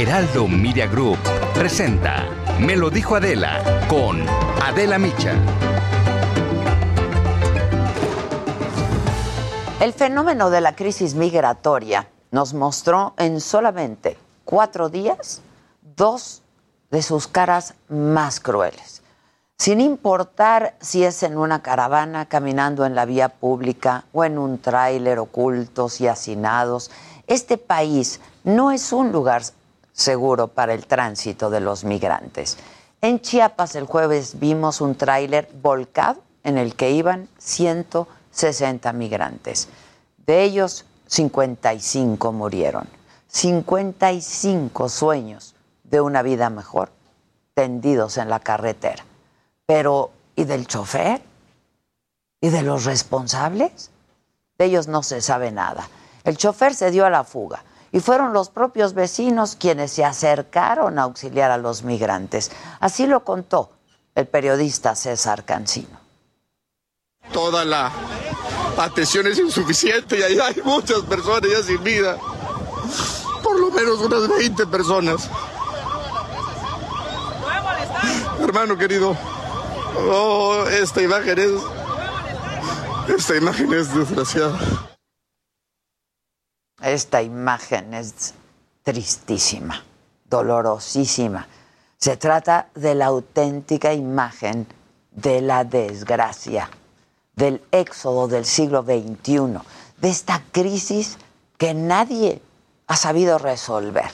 Heraldo Media Group presenta Me lo dijo Adela con Adela Micha. El fenómeno de la crisis migratoria nos mostró en solamente cuatro días dos de sus caras más crueles. Sin importar si es en una caravana caminando en la vía pública o en un tráiler ocultos y hacinados, este país no es un lugar seguro para el tránsito de los migrantes. En Chiapas el jueves vimos un tráiler volcado en el que iban 160 migrantes. De ellos, 55 murieron. 55 sueños de una vida mejor tendidos en la carretera. Pero, ¿y del chofer? ¿Y de los responsables? De ellos no se sabe nada. El chofer se dio a la fuga y fueron los propios vecinos quienes se acercaron a auxiliar a los migrantes. Así lo contó el periodista César Cancino. Toda la atención es insuficiente y ahí hay muchas personas ya sin vida. Por lo menos unas 20 personas. Hermano querido, oh, esta imagen es. Esta imagen es desgraciada. Esta imagen es tristísima, dolorosísima. Se trata de la auténtica imagen de la desgracia, del éxodo del siglo XXI, de esta crisis que nadie ha sabido resolver.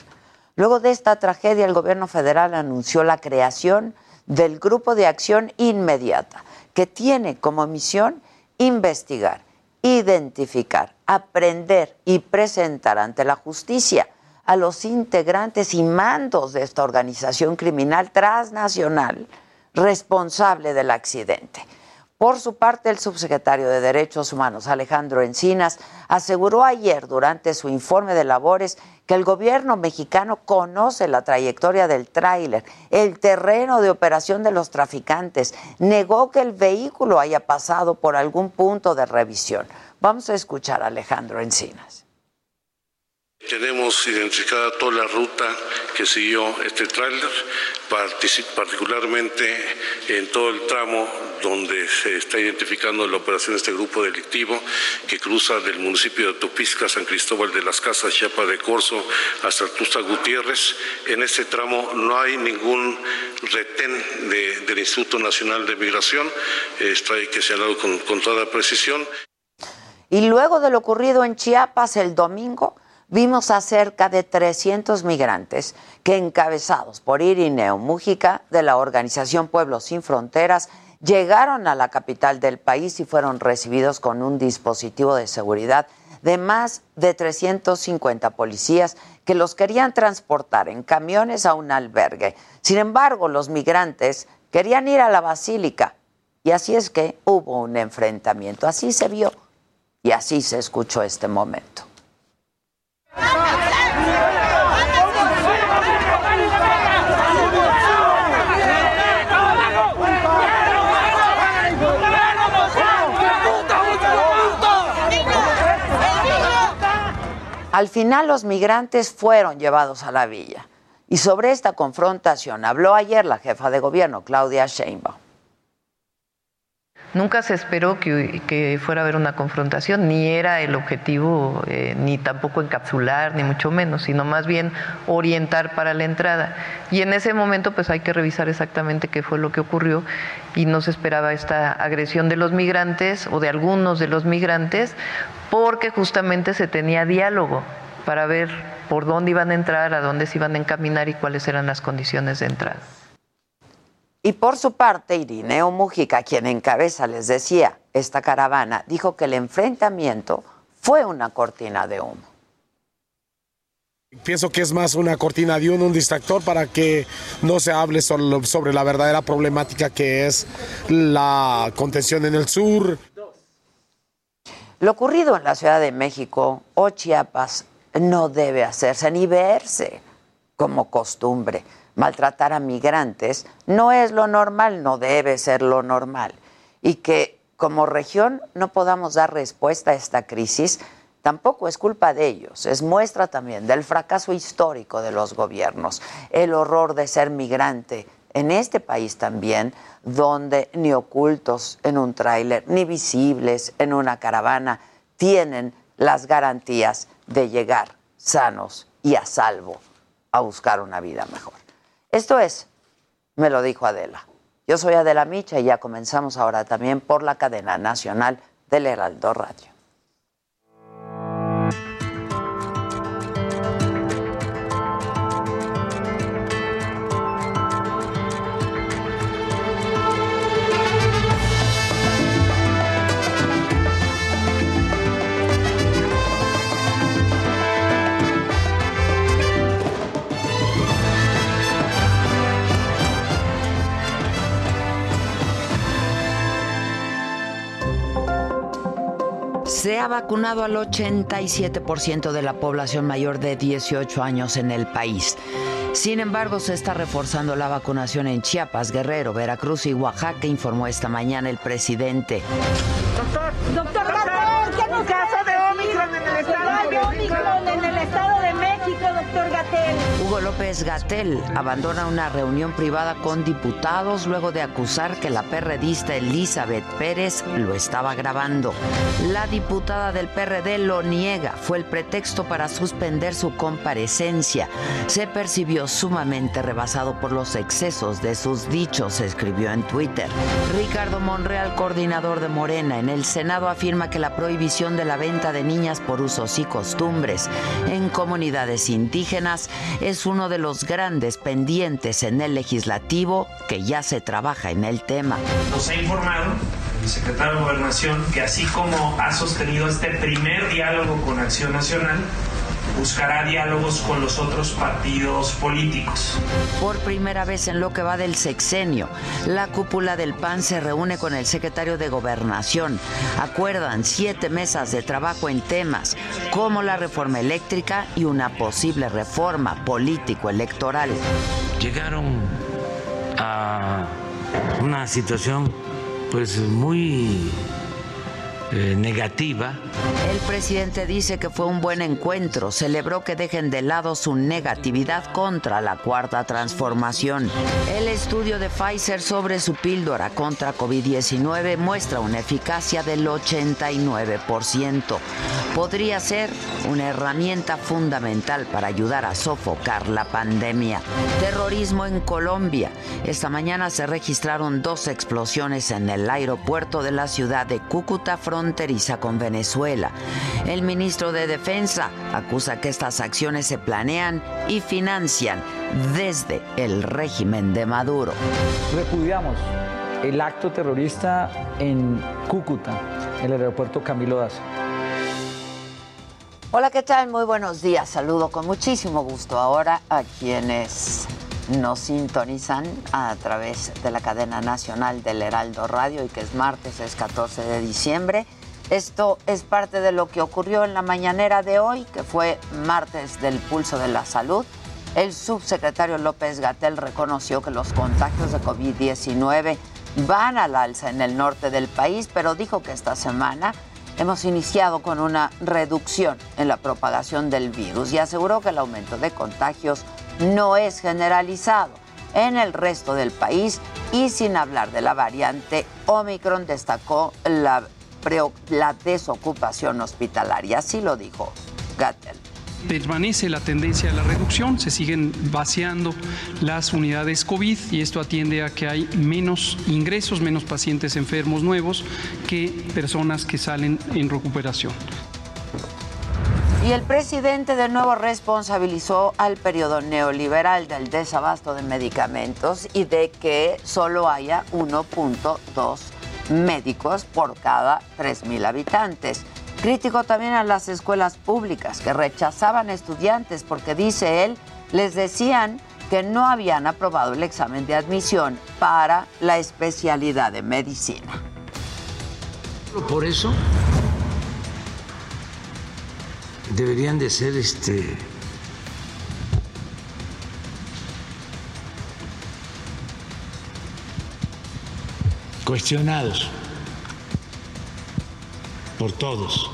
Luego de esta tragedia, el gobierno federal anunció la creación del Grupo de Acción Inmediata, que tiene como misión investigar, identificar, aprender y presentar ante la justicia a los integrantes y mandos de esta organización criminal transnacional responsable del accidente. Por su parte, el subsecretario de Derechos Humanos, Alejandro Encinas, aseguró ayer durante su informe de labores que el gobierno mexicano conoce la trayectoria del tráiler, el terreno de operación de los traficantes, negó que el vehículo haya pasado por algún punto de revisión. Vamos a escuchar a Alejandro Encinas. Tenemos identificada toda la ruta que siguió este tráiler, particularmente en todo el tramo donde se está identificando la operación de este grupo delictivo que cruza del municipio de Topisca, San Cristóbal de las Casas, Chiapa de Corzo, hasta Tusta Gutiérrez. En este tramo no hay ningún retén del Instituto Nacional de Migración, esto hay que señalarlo con, con toda precisión. Y luego de lo ocurrido en Chiapas el domingo, vimos a cerca de 300 migrantes que encabezados por Irineo Mújica de la organización Pueblos Sin Fronteras llegaron a la capital del país y fueron recibidos con un dispositivo de seguridad de más de 350 policías que los querían transportar en camiones a un albergue. Sin embargo, los migrantes querían ir a la basílica y así es que hubo un enfrentamiento. Así se vio y así se escuchó este momento. Al final los migrantes fueron llevados a la villa. Y sobre esta confrontación habló ayer la jefa de gobierno, Claudia Sheinbaum. Nunca se esperó que, fuera a haber una confrontación, ni era el objetivo, eh, ni tampoco encapsular, ni mucho menos, sino más bien orientar para la entrada. Y en ese momento pues hay que revisar exactamente qué fue lo que ocurrió y no se esperaba esta agresión de los migrantes o de algunos de los migrantes porque justamente se tenía diálogo para ver por dónde iban a entrar, a dónde se iban a encaminar y cuáles eran las condiciones de entrada. Y por su parte, Irineo Mujica, quien encabeza, les decía, esta caravana, dijo que el enfrentamiento fue una cortina de humo. Pienso que es más una cortina de humo, un distractor para que no se hable sobre la verdadera problemática que es la contención en el sur. Lo ocurrido en la Ciudad de México o Chiapas no debe hacerse ni verse como costumbre. Maltratar a migrantes no es lo normal, no debe ser lo normal. Y que como región no podamos dar respuesta a esta crisis tampoco es culpa de ellos, es muestra también del fracaso histórico de los gobiernos, el horror de ser migrante en este país también, donde ni ocultos en un tráiler, ni visibles en una caravana, tienen las garantías de llegar sanos y a salvo a buscar una vida mejor. Esto es, me lo dijo Adela. Yo soy Adela Micha y ya comenzamos ahora también por la cadena nacional del Heraldo Radio. Se ha vacunado al 87% de la población mayor de 18 años en el país. Sin embargo, se está reforzando la vacunación en Chiapas, Guerrero, Veracruz y Oaxaca, informó esta mañana el presidente. Doctor, doctor, doctor ¿qué nos caso de Omicron en el estado de Omicron en el estado de México, doctor Gatel? Hugo López Gatel abandona una reunión privada con diputados luego de acusar que la perredista Elizabeth Pérez lo estaba grabando. La diputada del PRD lo niega, fue el pretexto para suspender su comparecencia. Se percibió sumamente rebasado por los excesos de sus dichos, escribió en Twitter. Ricardo Monreal, coordinador de Morena en el Senado, afirma que la prohibición de la venta de niñas por usos y costumbres en comunidades indígenas es uno de los grandes pendientes en el legislativo que ya se trabaja en el tema. Nos ha informado el secretario de Gobernación que así como ha sostenido este primer diálogo con Acción Nacional, buscará diálogos con los otros partidos políticos. Por primera vez en lo que va del sexenio, la cúpula del PAN se reúne con el secretario de Gobernación. Acuerdan siete mesas de trabajo en temas como la reforma eléctrica y una posible reforma político-electoral. Llegaron a una situación pues muy eh, negativa. El presidente dice que fue un buen encuentro, celebró que dejen de lado su negatividad contra la cuarta transformación. El estudio de Pfizer sobre su píldora contra COVID-19 muestra una eficacia del 89%. Podría ser una herramienta fundamental para ayudar a sofocar la pandemia. Terrorismo en Colombia. Esta mañana se registraron dos explosiones en el aeropuerto de la ciudad de Cúcuta, fronteriza con Venezuela. El ministro de Defensa acusa que estas acciones se planean y financian desde el régimen de Maduro. Repudiamos el acto terrorista en Cúcuta, el aeropuerto Camilo Daza. Hola, ¿qué tal? Muy buenos días. Saludo con muchísimo gusto ahora a quienes nos sintonizan a través de la cadena nacional del Heraldo Radio y que es martes, es 14 de diciembre. Esto es parte de lo que ocurrió en la mañanera de hoy, que fue martes del pulso de la salud. El subsecretario López Gatel reconoció que los contagios de COVID-19 van al alza en el norte del país, pero dijo que esta semana hemos iniciado con una reducción en la propagación del virus y aseguró que el aumento de contagios no es generalizado en el resto del país y sin hablar de la variante Omicron destacó la, desocupación hospitalaria, así lo dijo Gatel permanece la tendencia a la reducción, se siguen vaciando las unidades COVID y esto atiende a que hay menos ingresos, menos pacientes enfermos nuevos que personas que salen en recuperación. Y el presidente de nuevo responsabilizó al periodo neoliberal del desabasto de medicamentos y de que solo haya 1.2 médicos por cada 3.000 habitantes. Crítico también a las escuelas públicas que rechazaban estudiantes porque, dice él, les decían que no habían aprobado el examen de admisión para la especialidad de medicina. Por eso deberían de ser este cuestionados por todos.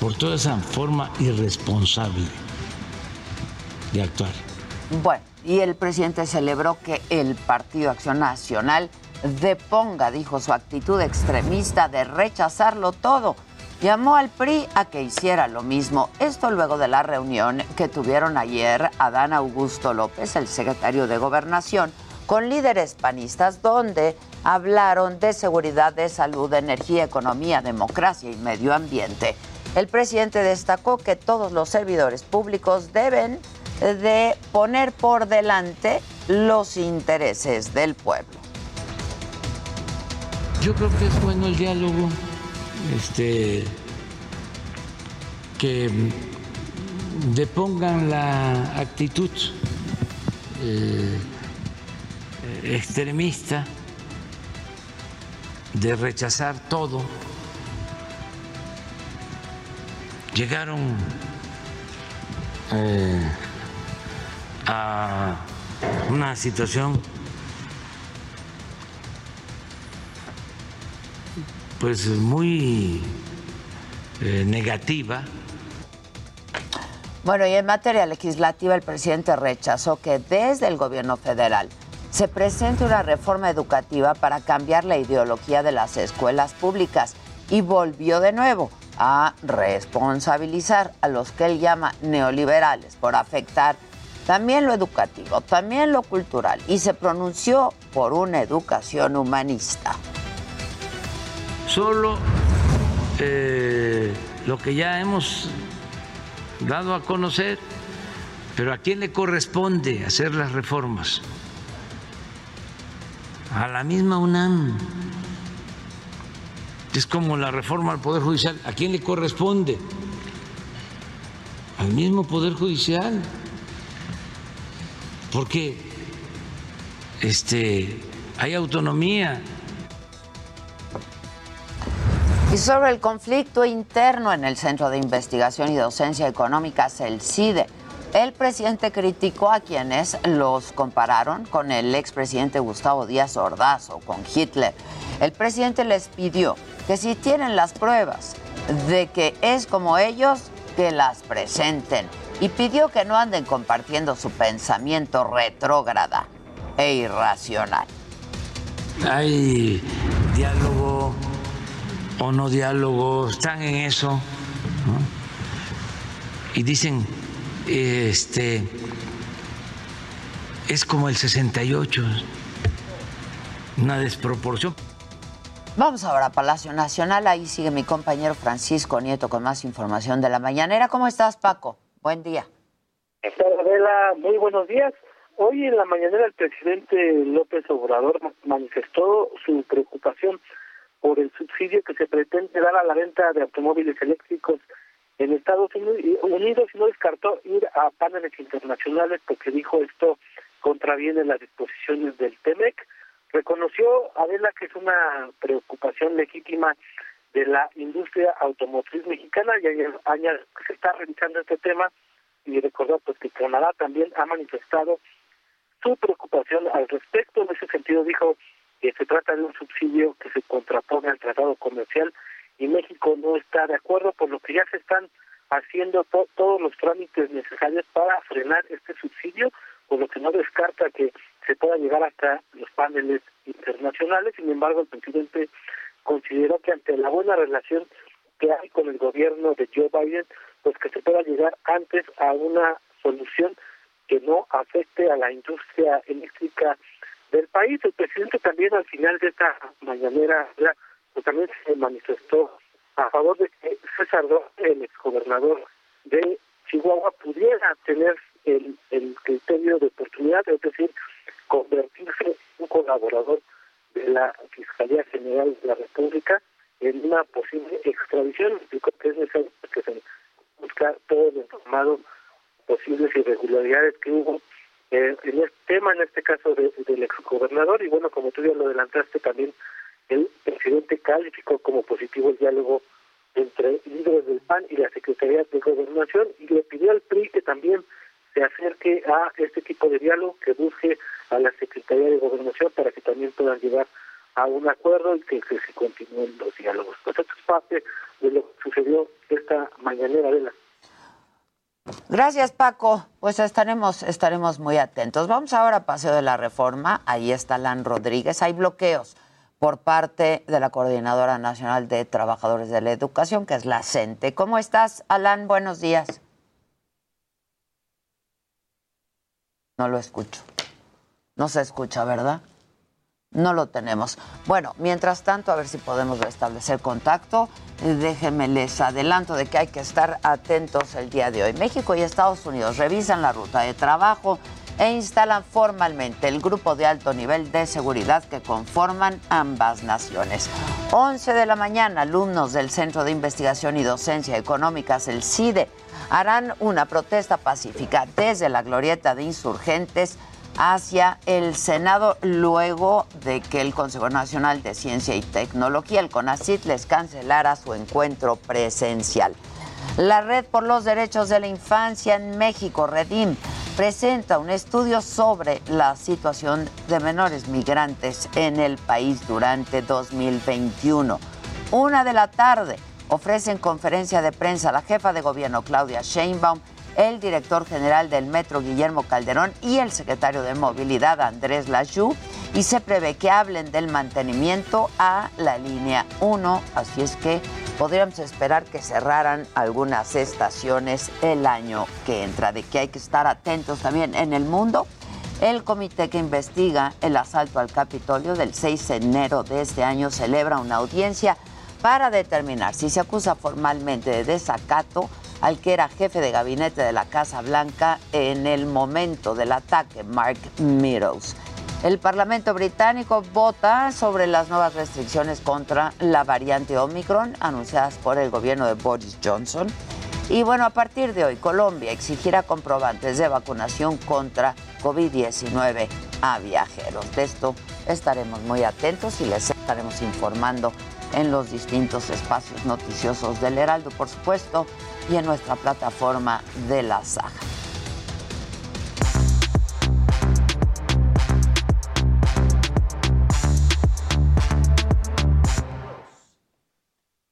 por toda esa forma irresponsable de actuar. Bueno, y el presidente celebró que el Partido Acción Nacional deponga, dijo, su actitud extremista de rechazarlo todo. Llamó al PRI a que hiciera lo mismo. Esto luego de la reunión que tuvieron ayer Adán Augusto López, el secretario de Gobernación, con líderes panistas, donde hablaron de seguridad, de salud, de energía, economía, democracia y medio ambiente. El presidente destacó que todos los servidores públicos deben de poner por delante los intereses del pueblo. Yo creo que es bueno el diálogo, este, que depongan la actitud eh, extremista de rechazar todo. Llegaron eh, a una situación pues muy eh, negativa. Bueno, y en materia legislativa el presidente rechazó que desde el gobierno federal se presente una reforma educativa para cambiar la ideología de las escuelas públicas y volvió de nuevo a responsabilizar a los que él llama neoliberales por afectar también lo educativo, también lo cultural y se pronunció por una educación humanista. Solo eh, lo que ya hemos dado a conocer, pero ¿a quién le corresponde hacer las reformas? A la misma UNAM. Es como la reforma al Poder Judicial. ¿A quién le corresponde? Al mismo Poder Judicial porque este, hay autonomía. Y sobre el conflicto interno en el Centro de Investigación y Docencia Económicas, el CIDE, el presidente criticó a quienes los compararon con el expresidente Gustavo Díaz Ordaz o con Hitler. El presidente les pidió que si tienen las pruebas de que es como ellos, que las presenten y pidió que no anden compartiendo su pensamiento retrógrada e irracional. Hay diálogo o no diálogo, están en eso. Y dicen, este, es como el 68, una desproporción. Vamos ahora a Palacio Nacional, ahí sigue mi compañero Francisco Nieto con más información de la mañanera. ¿Cómo estás, Paco? Buen día. Adela, muy buenos días. Hoy en la mañanera el presidente López Obrador manifestó su preocupación por el subsidio que se pretende dar a la venta de automóviles eléctricos en Estados Unidos y no descartó ir a paneles internacionales porque dijo esto contraviene las disposiciones del TEMEC. Reconoció Adela que es una preocupación legítima de la industria automotriz mexicana y se está revisando este tema y recordó pues que Canadá también ha manifestado su preocupación al respecto. En ese sentido dijo que se trata de un subsidio que se contrapone al tratado comercial y México no está de acuerdo, por lo que ya se están haciendo todos los trámites necesarios para frenar este subsidio, por lo que no descarta que se pueda llegar hasta los paneles internacionales. Sin embargo, el presidente consideró que ante la buena relación que hay con el gobierno de Joe Biden, pues que se pueda llegar antes a una solución que no afecte a la industria eléctrica del país. El presidente también al final de esta mañanera pues también se manifestó a favor de que César Dó, el exgobernador de Chihuahua, pudiera tener el, el criterio de oportunidad, es decir, convertirse en un colaborador de la Fiscalía General de la República en una posible extradición. Explicó que es necesario que se busca todo el informado posibles irregularidades que hubo eh, en este tema, en este caso de, del exgobernador. Y bueno, como tú ya lo adelantaste, también el presidente calificó como positivo el diálogo entre líderes del PAN y la Secretaría de Gobernación y le pidió al PRI que también se acerque a este tipo de diálogo, que busque a la Secretaría de Gobernación para que también puedan llegar a un acuerdo y que, que se continúen los diálogos. Pues esto es parte de lo que sucedió esta mañanera de la Gracias, Paco. Pues estaremos, estaremos muy atentos. Vamos ahora a Paseo de la Reforma. Ahí está Lan Rodríguez. Hay bloqueos por parte de la Coordinadora Nacional de Trabajadores de la Educación, que es la CENTE. ¿Cómo estás, Alan? Buenos días. No lo escucho. No se escucha, ¿verdad? No lo tenemos. Bueno, mientras tanto, a ver si podemos restablecer contacto. Déjenme les adelanto de que hay que estar atentos el día de hoy. México y Estados Unidos revisan la ruta de trabajo e instalan formalmente el grupo de alto nivel de seguridad que conforman ambas naciones. 11 de la mañana, alumnos del Centro de Investigación y Docencia Económicas, el CIDE, harán una protesta pacífica desde la glorieta de insurgentes hacia el Senado luego de que el Consejo Nacional de Ciencia y Tecnología, el CONACIT, les cancelara su encuentro presencial. La Red por los Derechos de la Infancia en México, Redim, presenta un estudio sobre la situación de menores migrantes en el país durante 2021. Una de la tarde ofrecen conferencia de prensa la jefa de gobierno Claudia Sheinbaum el director general del Metro Guillermo Calderón y el secretario de Movilidad Andrés Lajou y se prevé que hablen del mantenimiento a la línea 1, así es que podríamos esperar que cerraran algunas estaciones el año que entra, de que hay que estar atentos también en el mundo. El comité que investiga el asalto al Capitolio del 6 de enero de este año celebra una audiencia para determinar si se acusa formalmente de desacato al que era jefe de gabinete de la Casa Blanca en el momento del ataque, Mark Meadows. El Parlamento británico vota sobre las nuevas restricciones contra la variante Omicron anunciadas por el gobierno de Boris Johnson. Y bueno, a partir de hoy, Colombia exigirá comprobantes de vacunación contra COVID-19 a viajeros. De esto estaremos muy atentos y les estaremos informando en los distintos espacios noticiosos del Heraldo, por supuesto, y en nuestra plataforma de la Saja.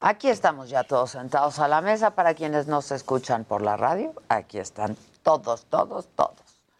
Aquí estamos ya todos sentados a la mesa. Para quienes nos escuchan por la radio, aquí están todos, todos, todos.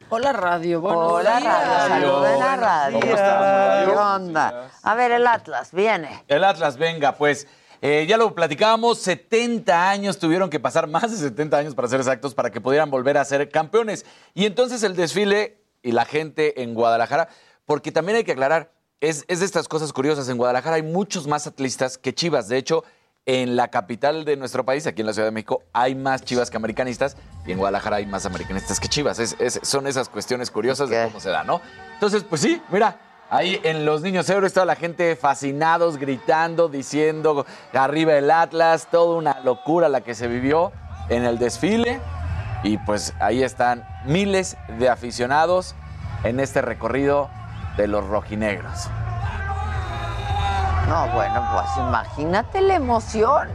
Hola radio, buenos Hola días. radio, saluden a radio. ¿Cómo estás, ¿Qué Radio? onda? A ver, el Atlas, viene. El Atlas, venga, pues eh, ya lo platicábamos, 70 años tuvieron que pasar, más de 70 años para ser exactos, para que pudieran volver a ser campeones. Y entonces el desfile y la gente en Guadalajara, porque también hay que aclarar, es, es de estas cosas curiosas, en Guadalajara hay muchos más atlistas que Chivas, de hecho... En la capital de nuestro país, aquí en la Ciudad de México, hay más chivas que americanistas y en Guadalajara hay más americanistas que chivas. Es- es- son esas cuestiones curiosas de cómo se da, ¿no? Entonces, pues sí, mira, Ahí en los niños euros toda la gente fascinados, gritando, diciendo arriba el Atlas, toda una locura la que se vivió en el desfile. Y pues ahí están miles de aficionados en este recorrido de los rojinegros. No, bueno, pues imagínate la emoción.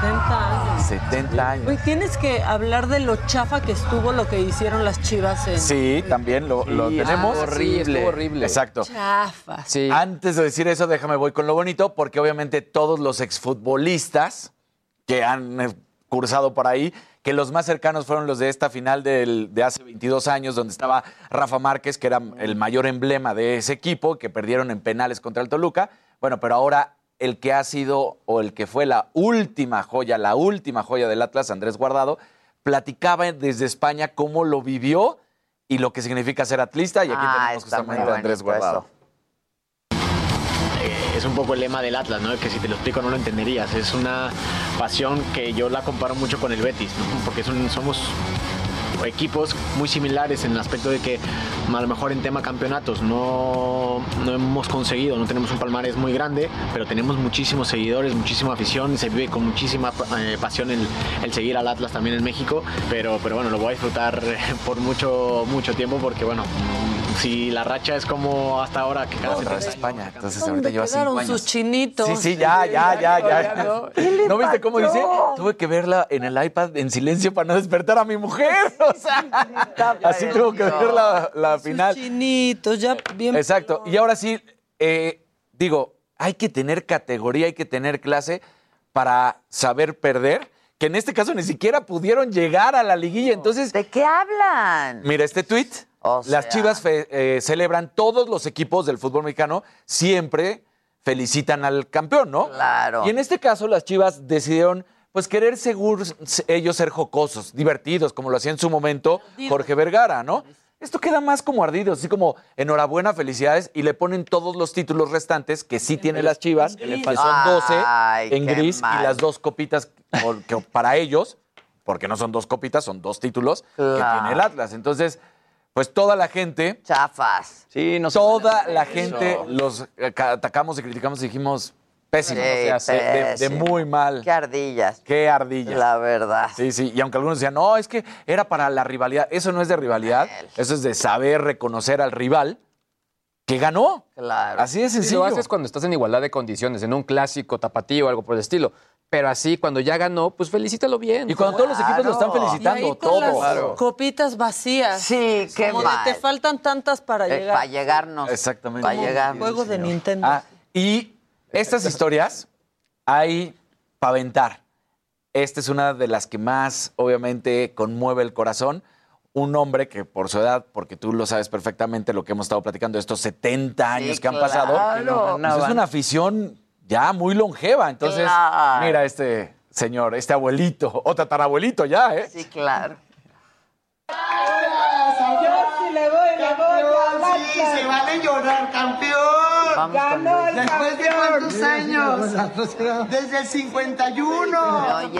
70 años. 70 años. Uy, tienes que hablar de lo chafa que estuvo lo que hicieron las chivas en. Sí, también lo, lo Sí, tenemos. estuvo horrible. estuvo horrible. Exacto. Chafa. Antes de decir eso, déjame voy con lo bonito, porque obviamente todos los exfutbolistas que han eh, cursado por ahí, que los más cercanos fueron los de esta final del- de hace 22 años, donde estaba Rafa Márquez, que era el mayor emblema de ese equipo, que perdieron en penales contra el Toluca. Bueno, pero ahora el que ha sido o el que fue la última joya, la última joya del Atlas, Andrés Guardado, platicaba desde España cómo lo vivió y lo que significa ser atlista. Y aquí Ah, tenemos justamente a Andrés Guardado. Eh, es un poco el lema del Atlas, ¿no? Que si te lo explico no lo entenderías. Es una pasión que yo la comparo mucho con el Betis, ¿no? Porque son- somos equipos muy similares en el aspecto de que a lo mejor en tema campeonatos no, no hemos conseguido, no tenemos un palmarés muy grande, pero tenemos muchísimos seguidores, muchísima afición, se vive con muchísima eh, pasión el, el seguir al Atlas también en México, pero, pero bueno, lo voy a disfrutar eh, por mucho, mucho tiempo porque bueno, si la racha es como hasta ahora que cada vez España. Entonces ahorita ¿Dónde lleva cinco años. sus chinitos? Sí, sí, ya, ya, ya, ya. ¿no? ¿No viste cómo dice? Tuve que verla en el iPad en silencio para no despertar a mi mujer. Sea, así tuvo que ver la, la final. Chinitos, ya bien. Exacto. Y ahora sí, eh, digo, hay que tener categoría, hay que tener clase para saber perder, que en este caso ni siquiera pudieron llegar a la liguilla. Entonces, ¿De qué hablan? mira este tweet. O Las. Chivas fe- eh, celebran, todos los equipos del fútbol mexicano siempre felicitan al campeón, ¿no? Claro. Y en este caso las Chivas decidieron pues querer seguros ellos ser jocosos, divertidos, como lo hacía en su momento Jorge Vergara, ¿no? Esto queda más como ardido, así como enhorabuena, felicidades, y le ponen todos los títulos restantes que sí tienen las Chivas, que son 12 Ay, en gris mal. y las dos copitas por- que para ellos, porque no son dos copitas, son dos títulos que tiene el Atlas. Entonces, pues toda la gente, Chafas. Sí, no toda la gente los ca- atacamos y criticamos y dijimos pésimos, Sí, o sea, de- de, de pésimo. muy mal. Qué ardillas. Qué ardillas. La verdad. Sí, sí. Y aunque algunos decían, no, es que era para la rivalidad. Eso no es de rivalidad. Eso es de saber reconocer al rival que ganó. Claro. Así de Y sencillo. lo haces cuando estás en igualdad de condiciones, en un clásico tapatío o algo por el estilo. Pero así, cuando ya ganó, pues felicítalo bien. Y cuando todos los equipos lo están Claro. felicitando, Y ahí con las todos. copitas vacías. Sí, qué Como de, te faltan tantas para Eh, llegar. para llegarnos. Exactamente. Para llegar. Juego de Nintendo. Ah, y estas historias hay para aventar. Esta es una de las que más, obviamente, conmueve el corazón. Un hombre que por su edad, porque tú lo sabes perfectamente lo que hemos estado platicando, estos 70 años Sí, que han pasado, claro. pues es una afición ya muy longeva. Entonces, Claro. mira este señor, este abuelito, o tatarabuelito ya, ¿eh? Sí, claro. Yo sí le voy, le voy. Sí, se vale llorar, campeón. Vamos Ganó el ¿Después de cuántos años? Desde el 51. Oye,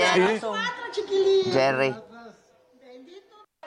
Jerry,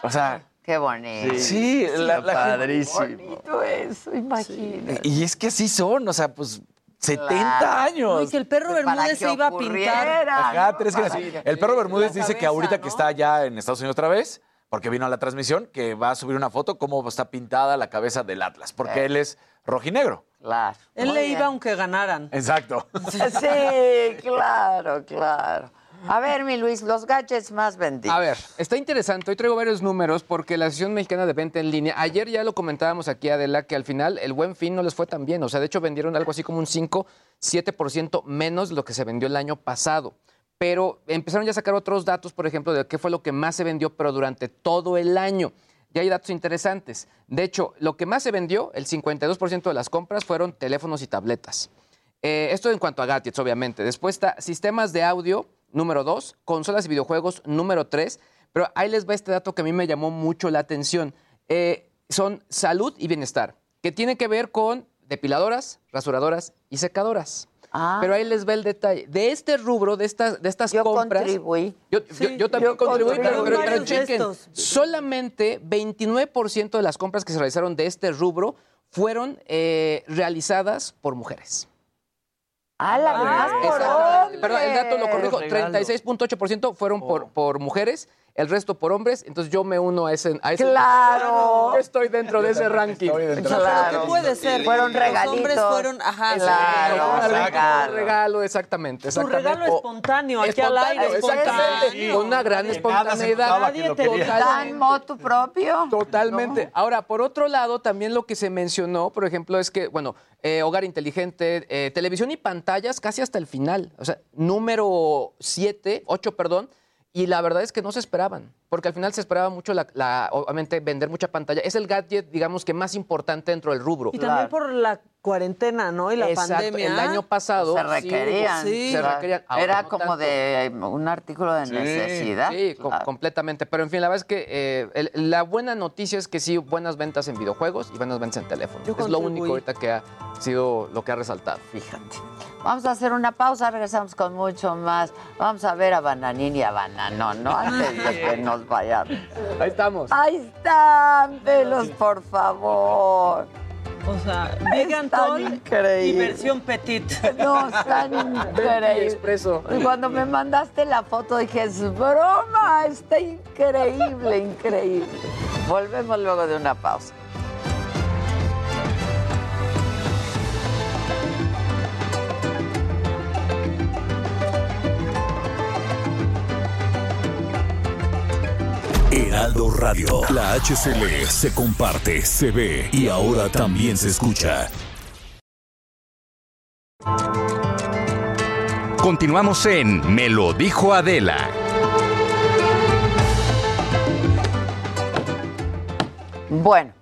O sea, qué bonito. sí, la, la gente- Padrísimo. Bonito eso, imagínate. Y es que así son, o sea, pues 70 Claro. años. No, y que el perro Pues Bermúdez se iba a pintar. Ajá, ¿no? tres que- El perro Bermúdez dice que ahorita que ¿no? está ya en Estados Unidos otra vez, porque vino a la transmisión, que va a subir una foto cómo está pintada la cabeza del Atlas, porque Eh. él es rojinegro. Claro. Él Muy le bien. iba aunque ganaran. Exacto. Sí, claro, claro. A ver, mi Luis, los gadgets más vendidos. A ver, está interesante. Hoy traigo varios números porque la Asociación Mexicana de Venta en Línea, ayer ya lo comentábamos aquí, Adela, que al final el buen fin no les fue tan bien. O sea, de hecho vendieron algo así como un 5, 7% menos de lo que se vendió el año pasado. Pero empezaron ya a sacar otros datos, por ejemplo, de qué fue lo que más se vendió, pero durante todo el año. Y hay datos interesantes. De hecho, lo que más se vendió, el 52% de las compras, fueron teléfonos y tabletas. Eh, esto en cuanto a gadgets, obviamente. Después está sistemas de audio, número dos, consolas y videojuegos, número tres. Pero ahí les va este dato que a mí me llamó mucho la atención. Eh, son salud y bienestar, que tiene que ver con depiladoras, rasuradoras y secadoras. Ah. Pero ahí les va el detalle. De este rubro, de estas, de estas Yo compras. contribuí. Yo, yo- yo también yo contribuí, pero, contribuí. pero- pero Varios de chequen, solamente 29% de las compras que se realizaron de este rubro fueron eh, realizadas por mujeres. Ah, la por hombres. Perdón, el dato lo corrijo, regalo. 36.8% fueron por, por mujeres, el resto por hombres, entonces yo me uno a ese... A ese Claro. Yo estoy dentro de ese ranking. Claro. ¿Qué puede ser? Fueron Los regalitos. hombres fueron, ajá, Claro, regalo, regalo. un regalo, exactamente. Tu exactamente. regalo espontáneo, aquí al espontáneo, aire, exactamente, espontáneo. Con una gran espontaneidad. lo quería. ¿Dan moto propio? Totalmente. Ahora, por otro lado, también lo que se mencionó, por ejemplo, es que, bueno, eh, hogar inteligente, eh, televisión y pantallas casi hasta el final. O sea, número 7, 8, perdón. Y la verdad es que no se esperaban, porque al final se esperaba mucho, la, la- obviamente, vender mucha pantalla. Es el gadget, digamos, que más importante dentro del rubro. Y también por la cuarentena, ¿no? Y la Exacto. pandemia. El año pasado Se requerían. Sí. se requerían. Ahora Era no como tanto. de un artículo de necesidad. Sí, com- Claro. completamente. Pero en fin, la verdad es que eh, el- la buena noticia es que sí, buenas ventas en videojuegos y buenas ventas en teléfono. Yo Es lo único ahorita que ha sido lo que ha resaltado. Fíjate. Vamos a hacer una pausa, regresamos con mucho más. Vamos a ver a Bananín y a Bananón, ¿no? Antes de que nos vayan. Ahí estamos. Ahí están, velos, por favor. O sea, Están Tall y versión petit. No, están. Expreso. Y Cuando me mandaste la foto dije, es broma, está increíble, increíble. Volvemos luego de una pausa. Radio. La HCL se comparte, se ve y ahora también se escucha. Continuamos en Me lo dijo Adela. Bueno,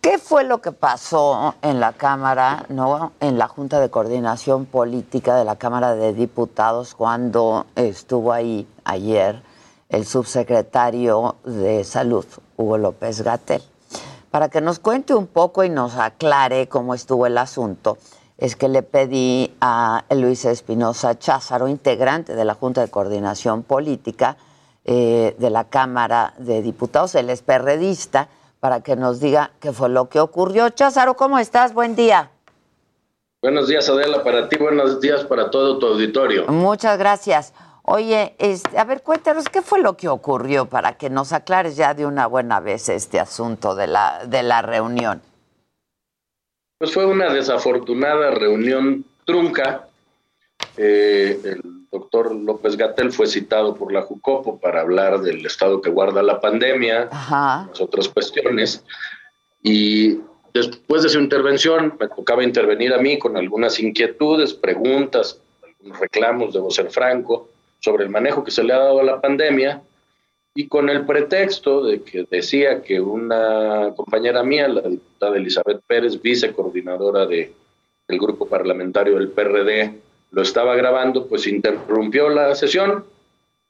¿qué fue lo que pasó en la Cámara, no, en la Junta de Coordinación Política de la Cámara de Diputados cuando estuvo ahí ayer? El subsecretario de Salud, Hugo López Gatel? Para que nos cuente un poco y nos aclare cómo estuvo el asunto, es que le pedí a Luis Espinosa Cházaro, integrante de la Junta de Coordinación Política eh, de la Cámara de Diputados, él es perredista, para que nos diga qué fue lo que ocurrió. Cházaro, ¿cómo estás? Buen día. Buenos días, Adela, para ti, buenos días para todo tu auditorio. Muchas gracias. Oye, este, a ver, cuéntanos qué fue lo que ocurrió para que nos aclares ya de una buena vez este asunto de la, de la reunión. Pues fue una desafortunada reunión trunca. Eh, el doctor López Gatel fue citado por la Jucopo para hablar del estado que guarda la pandemia, las otras cuestiones. Y después de su intervención, me tocaba intervenir a mí con algunas inquietudes, preguntas, algunos reclamos, debo ser franco, sobre el manejo que se le ha dado a la pandemia. Y con el pretexto de que decía que una compañera mía, la diputada Elizabeth Pérez, vicecoordinadora de, del grupo parlamentario del PRD, lo estaba grabando, pues interrumpió la sesión,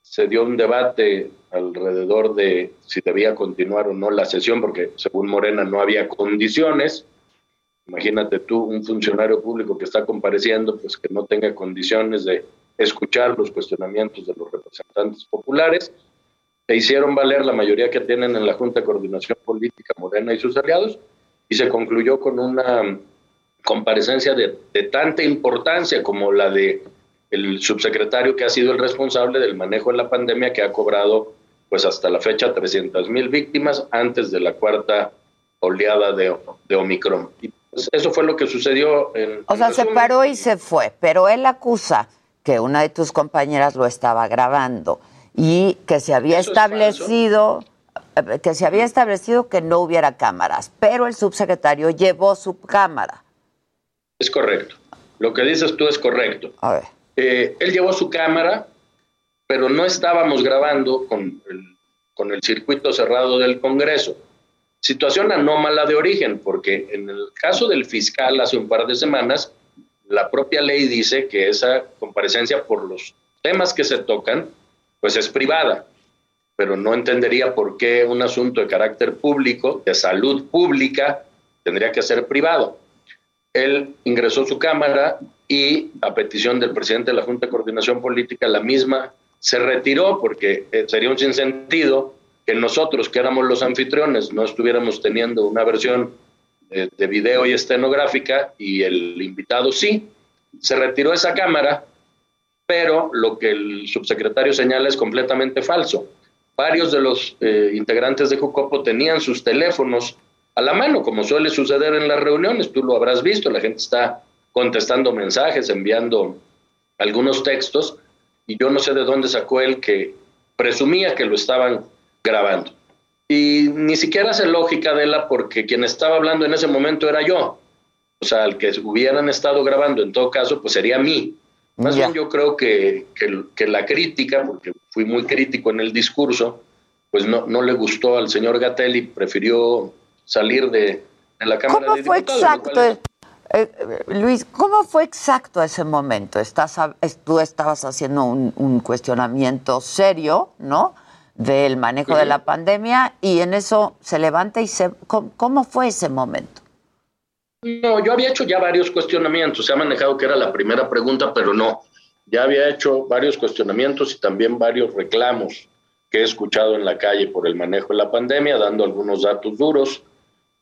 se dio un debate alrededor de si debía continuar o no la sesión, porque según Morena no había condiciones. Imagínate tú, un funcionario público que está compareciendo, pues que no tenga condiciones de escuchar los cuestionamientos de los representantes populares. Se hicieron valer la mayoría que tienen en la Junta de Coordinación Política Morena y sus aliados, y se concluyó con una comparecencia de, de tanta importancia como la de el subsecretario que ha sido el responsable del manejo de la pandemia que ha cobrado pues hasta la fecha 300 mil víctimas antes de la cuarta oleada de, de Omicron. Y pues eso fue lo que sucedió. En, o sea, se paró y se fue, pero él acusa que una de tus compañeras lo estaba grabando y que se había establecido eh, que se había establecido que no hubiera cámaras, pero el subsecretario llevó su cámara. Es correcto. Lo que dices tú es correcto. A ver. Eh, él llevó su cámara, pero no estábamos grabando con el, con el circuito cerrado del Congreso. Situación anómala de origen, porque en el caso del fiscal hace un par de semanas, la propia ley dice que esa comparecencia por los temas que se tocan, pues es privada, pero no entendería por qué un asunto de carácter público, de salud pública, tendría que ser privado. Él ingresó su cámara y a petición del presidente de la Junta de Coordinación Política, la misma se retiró porque eh, sería un sinsentido que nosotros, que éramos los anfitriones, no estuviéramos teniendo una versión de, de video y estenográfica y el invitado sí. Se retiró esa cámara, pero lo que el subsecretario señala es completamente falso. Varios de los eh, integrantes de Jucopo tenían sus teléfonos a la mano, como suele suceder en las reuniones, tú lo habrás visto, la gente está contestando mensajes, enviando algunos textos, y yo no sé de dónde sacó él que presumía que lo estaban grabando. Y ni siquiera hace lógica de la, porque quien estaba hablando en ese momento era yo. O sea, el que hubieran estado grabando en todo caso, pues sería mí. Más bien yo creo que, que, que, la crítica, porque fui muy crítico en el discurso, pues no, no le gustó al señor Gatel y prefirió salir de, de la Cámara ¿Cómo de fue Diputados. exacto, eh, eh, Luis, cómo fue exacto ese momento? Estás, tú estabas haciendo un, un cuestionamiento serio, ¿no? Del manejo de la pandemia y en eso se levanta y se... ¿Cómo, cómo fue ese momento? No, yo había hecho ya varios cuestionamientos, se ha manejado que era la primera pregunta, pero no. Ya había hecho varios cuestionamientos y también varios reclamos que he escuchado en la calle por el manejo de la pandemia, dando algunos datos duros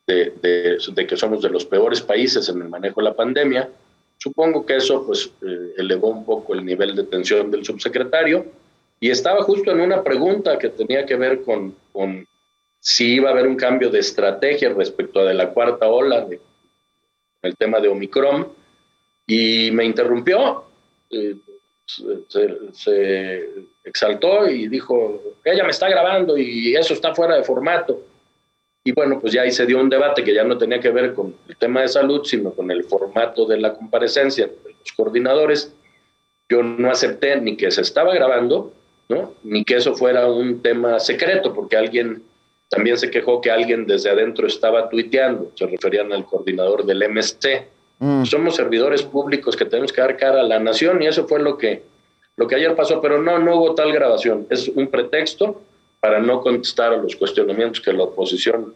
de, de- de que somos de los peores países en el manejo de la pandemia. Supongo que eso pues eh, elevó un poco el nivel de tensión del subsecretario y estaba justo en una pregunta que tenía que ver con, con si iba a haber un cambio de estrategia respecto a de la cuarta ola de, el tema de Omicron y me interrumpió, eh, se, se exaltó y dijo, ella me está grabando y eso está fuera de formato. Y bueno, pues ya ahí se dio un debate que ya no tenía que ver con el tema de salud, sino con el formato de la comparecencia de los coordinadores. yo no acepté ni que se estaba grabando, ¿no? ni que eso fuera un tema secreto, porque alguien también se quejó que alguien desde adentro estaba tuiteando, se referían al coordinador del MSC. Mm. Somos servidores públicos que tenemos que dar cara a la nación y eso fue lo que, lo que ayer pasó, pero no, no hubo tal grabación. Es un pretexto para no contestar a los cuestionamientos que la oposición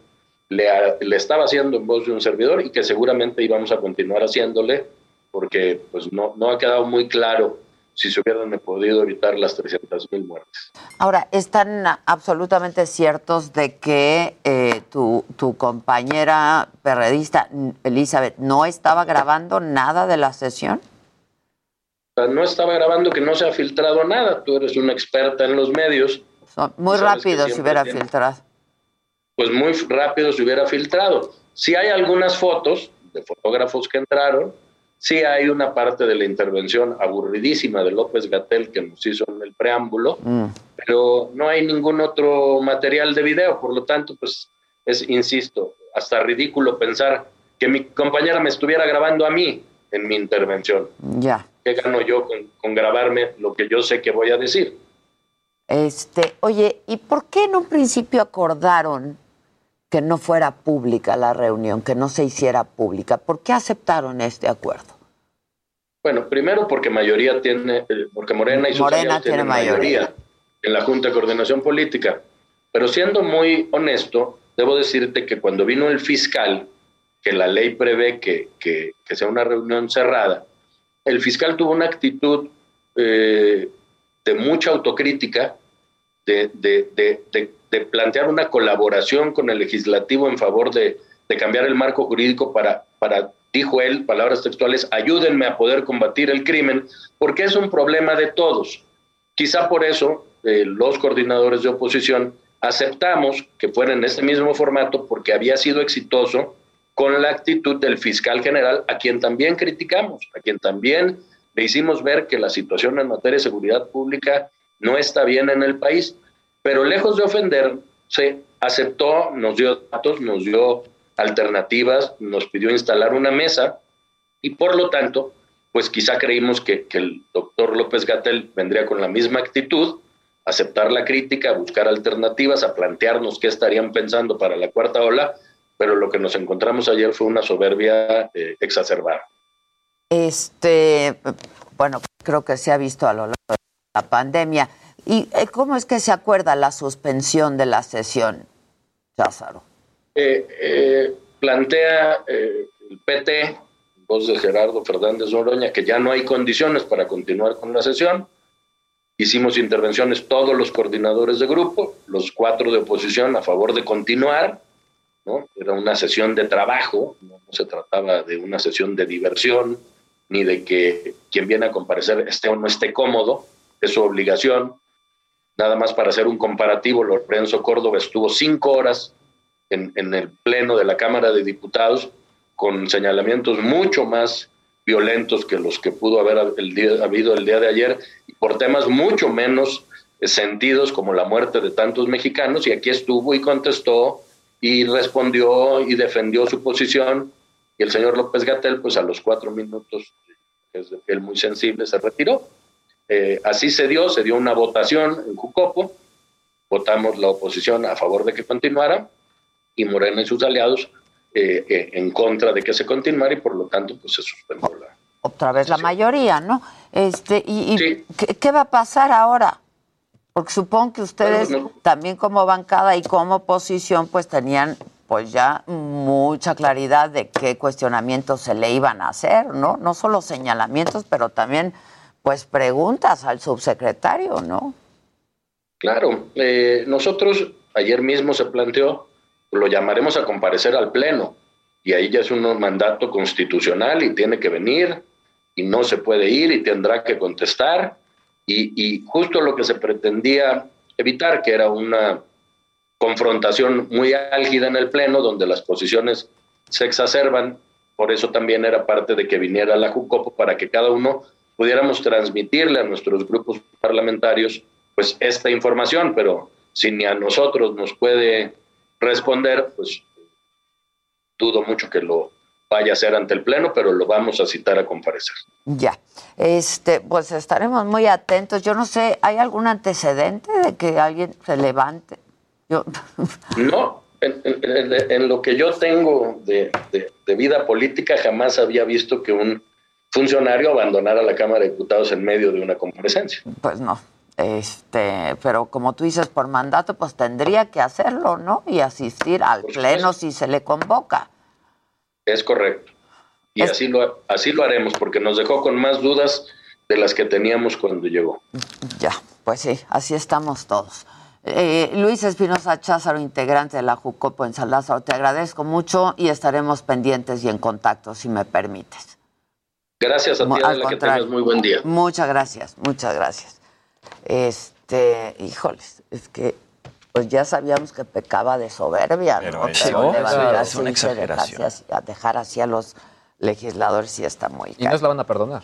le, le estaba haciendo en voz de un servidor y que seguramente íbamos a continuar haciéndole porque pues no, no ha quedado muy claro si se hubieran podido evitar las 300 mil muertes. Ahora, ¿están absolutamente ciertos de que eh, tu, tu compañera perredista, Elizabeth, no estaba grabando nada de la sesión? O sea, no estaba grabando, que no se ha filtrado nada. Tú eres una experta en los medios. Son muy que rápido si siempre hubiera tiene- filtrado. Pues muy rápido se hubiera filtrado. Si hay algunas fotos de fotógrafos que entraron, sí hay una parte de la intervención aburridísima de López Gatel que nos hizo en el preámbulo, pero no hay ningún otro material de video, por lo tanto, pues es, insisto, hasta ridículo pensar que mi compañera me estuviera grabando a mí en mi intervención. Ya. ¿Qué gano yo con, con grabarme lo que yo sé que voy a decir? Este, oye, ¿y por qué en un principio acordaron que no fuera pública la reunión, que no se hiciera pública? ¿Por qué aceptaron este acuerdo? Bueno, primero porque mayoría tiene, eh, porque Morena y sus Morena tiene tienen mayoría. mayoría en la Junta de Coordinación Política. Pero siendo muy honesto, debo decirte que cuando vino el fiscal, que la ley prevé que, que- que sea una reunión cerrada, el fiscal tuvo una actitud eh, de mucha autocrítica, de, de- de- de- de plantear una colaboración con el legislativo en favor de, de cambiar el marco jurídico para, para, dijo él, palabras textuales, ayúdenme a poder combatir el crimen, porque es un problema de todos. Quizá por eso eh, los coordinadores de oposición aceptamos que fuera en este mismo formato porque había sido exitoso con la actitud del fiscal general, a quien también criticamos, a quien también le hicimos ver que la situación en materia de seguridad pública no está bien en el país. Pero lejos de ofender, se aceptó, nos dio datos, nos dio alternativas, nos pidió instalar una mesa y por lo tanto, pues quizá creímos que, el doctor López Gatel vendría con la misma actitud, aceptar la crítica, buscar alternativas, a plantearnos qué estarían pensando para la cuarta ola, pero lo que nos encontramos ayer fue una soberbia eh, exacerbada. Este, bueno, creo que se ha visto a lo largo de la pandemia. ¿Y eh, cómo es que se acuerda la suspensión de la sesión, Lázaro? Eh, eh, plantea eh, el PT, voz de Gerardo Fernández Noroña, que ya no hay condiciones para continuar con la sesión. Hicimos intervenciones todos los coordinadores de grupo, los cuatro de oposición a favor de continuar. ¿no? Era una sesión de trabajo, no se trataba de una sesión de diversión, ni de que quien viene a comparecer esté o no esté cómodo, es su obligación. Nada más para hacer un comparativo, Lorenzo Córdoba estuvo cinco horas en, en el Pleno de la Cámara de Diputados con señalamientos mucho más violentos que los que pudo haber habido el día de ayer por temas mucho menos eh, sentidos como la muerte de tantos mexicanos y aquí estuvo y contestó y respondió y defendió su posición y el señor López Gatel pues a los cuatro minutos que es muy sensible se retiró Eh, así se dio se dio una votación en Jucopo votamos la oposición a favor de que continuara y Morena y sus aliados eh, eh, en contra de que se continuara y por lo tanto pues se suspendió la Otra vez la mayoría, ¿no? Este, ¿Y, y ¿qué, qué va a pasar ahora? Porque supongo que ustedes también como bancada y como oposición pues tenían pues ya mucha claridad de qué cuestionamientos se le iban a hacer, ¿no? No solo señalamientos, pero también pues preguntas al subsecretario, ¿no? Claro, eh, nosotros ayer mismo se planteó, lo llamaremos a comparecer al Pleno, y ahí ya es un mandato constitucional y tiene que venir, y no se puede ir y tendrá que contestar, y, y justo lo que se pretendía evitar, que era una confrontación muy álgida en el Pleno, donde las posiciones se exacerban, por eso también era parte de que viniera la JUCOPO para que cada uno pudiéramos transmitirle a nuestros grupos parlamentarios pues esta información, pero si ni a nosotros nos puede responder, pues dudo mucho que lo, vaya a ser ante el Pleno, pero lo vamos a citar a comparecer. Ya. Este, pues estaremos muy atentos. Yo no sé, ¿hay algún antecedente de que alguien se levante? Yo No, en, en- en lo que yo tengo de, de- de vida política, jamás había visto que un funcionario abandonara la Cámara de Diputados en medio de una comparecencia. Pues no. Este, pero como tú dices por mandato, pues tendría que hacerlo, ¿no? Y asistir al pleno si se le convoca. Es correcto. Y así lo, así lo haremos, porque nos dejó con más dudas de las que teníamos cuando llegó. Ya, pues sí, así estamos todos. Eh, Luis Espinosa Cházaro, integrante de la Jucopo en San Lázaro, te agradezco mucho y estaremos pendientes y en contacto, si me permites. Gracias a ti, Al Adela, que tengas muy buen día. Muchas gracias, muchas gracias. Este, híjoles, es que pues ya sabíamos que pecaba de soberbia, Pero ¿no? eso, Pero levantarse claro, es una exageración. así- a dejar así a los legisladores sí está muy Y no se la van a perdonar.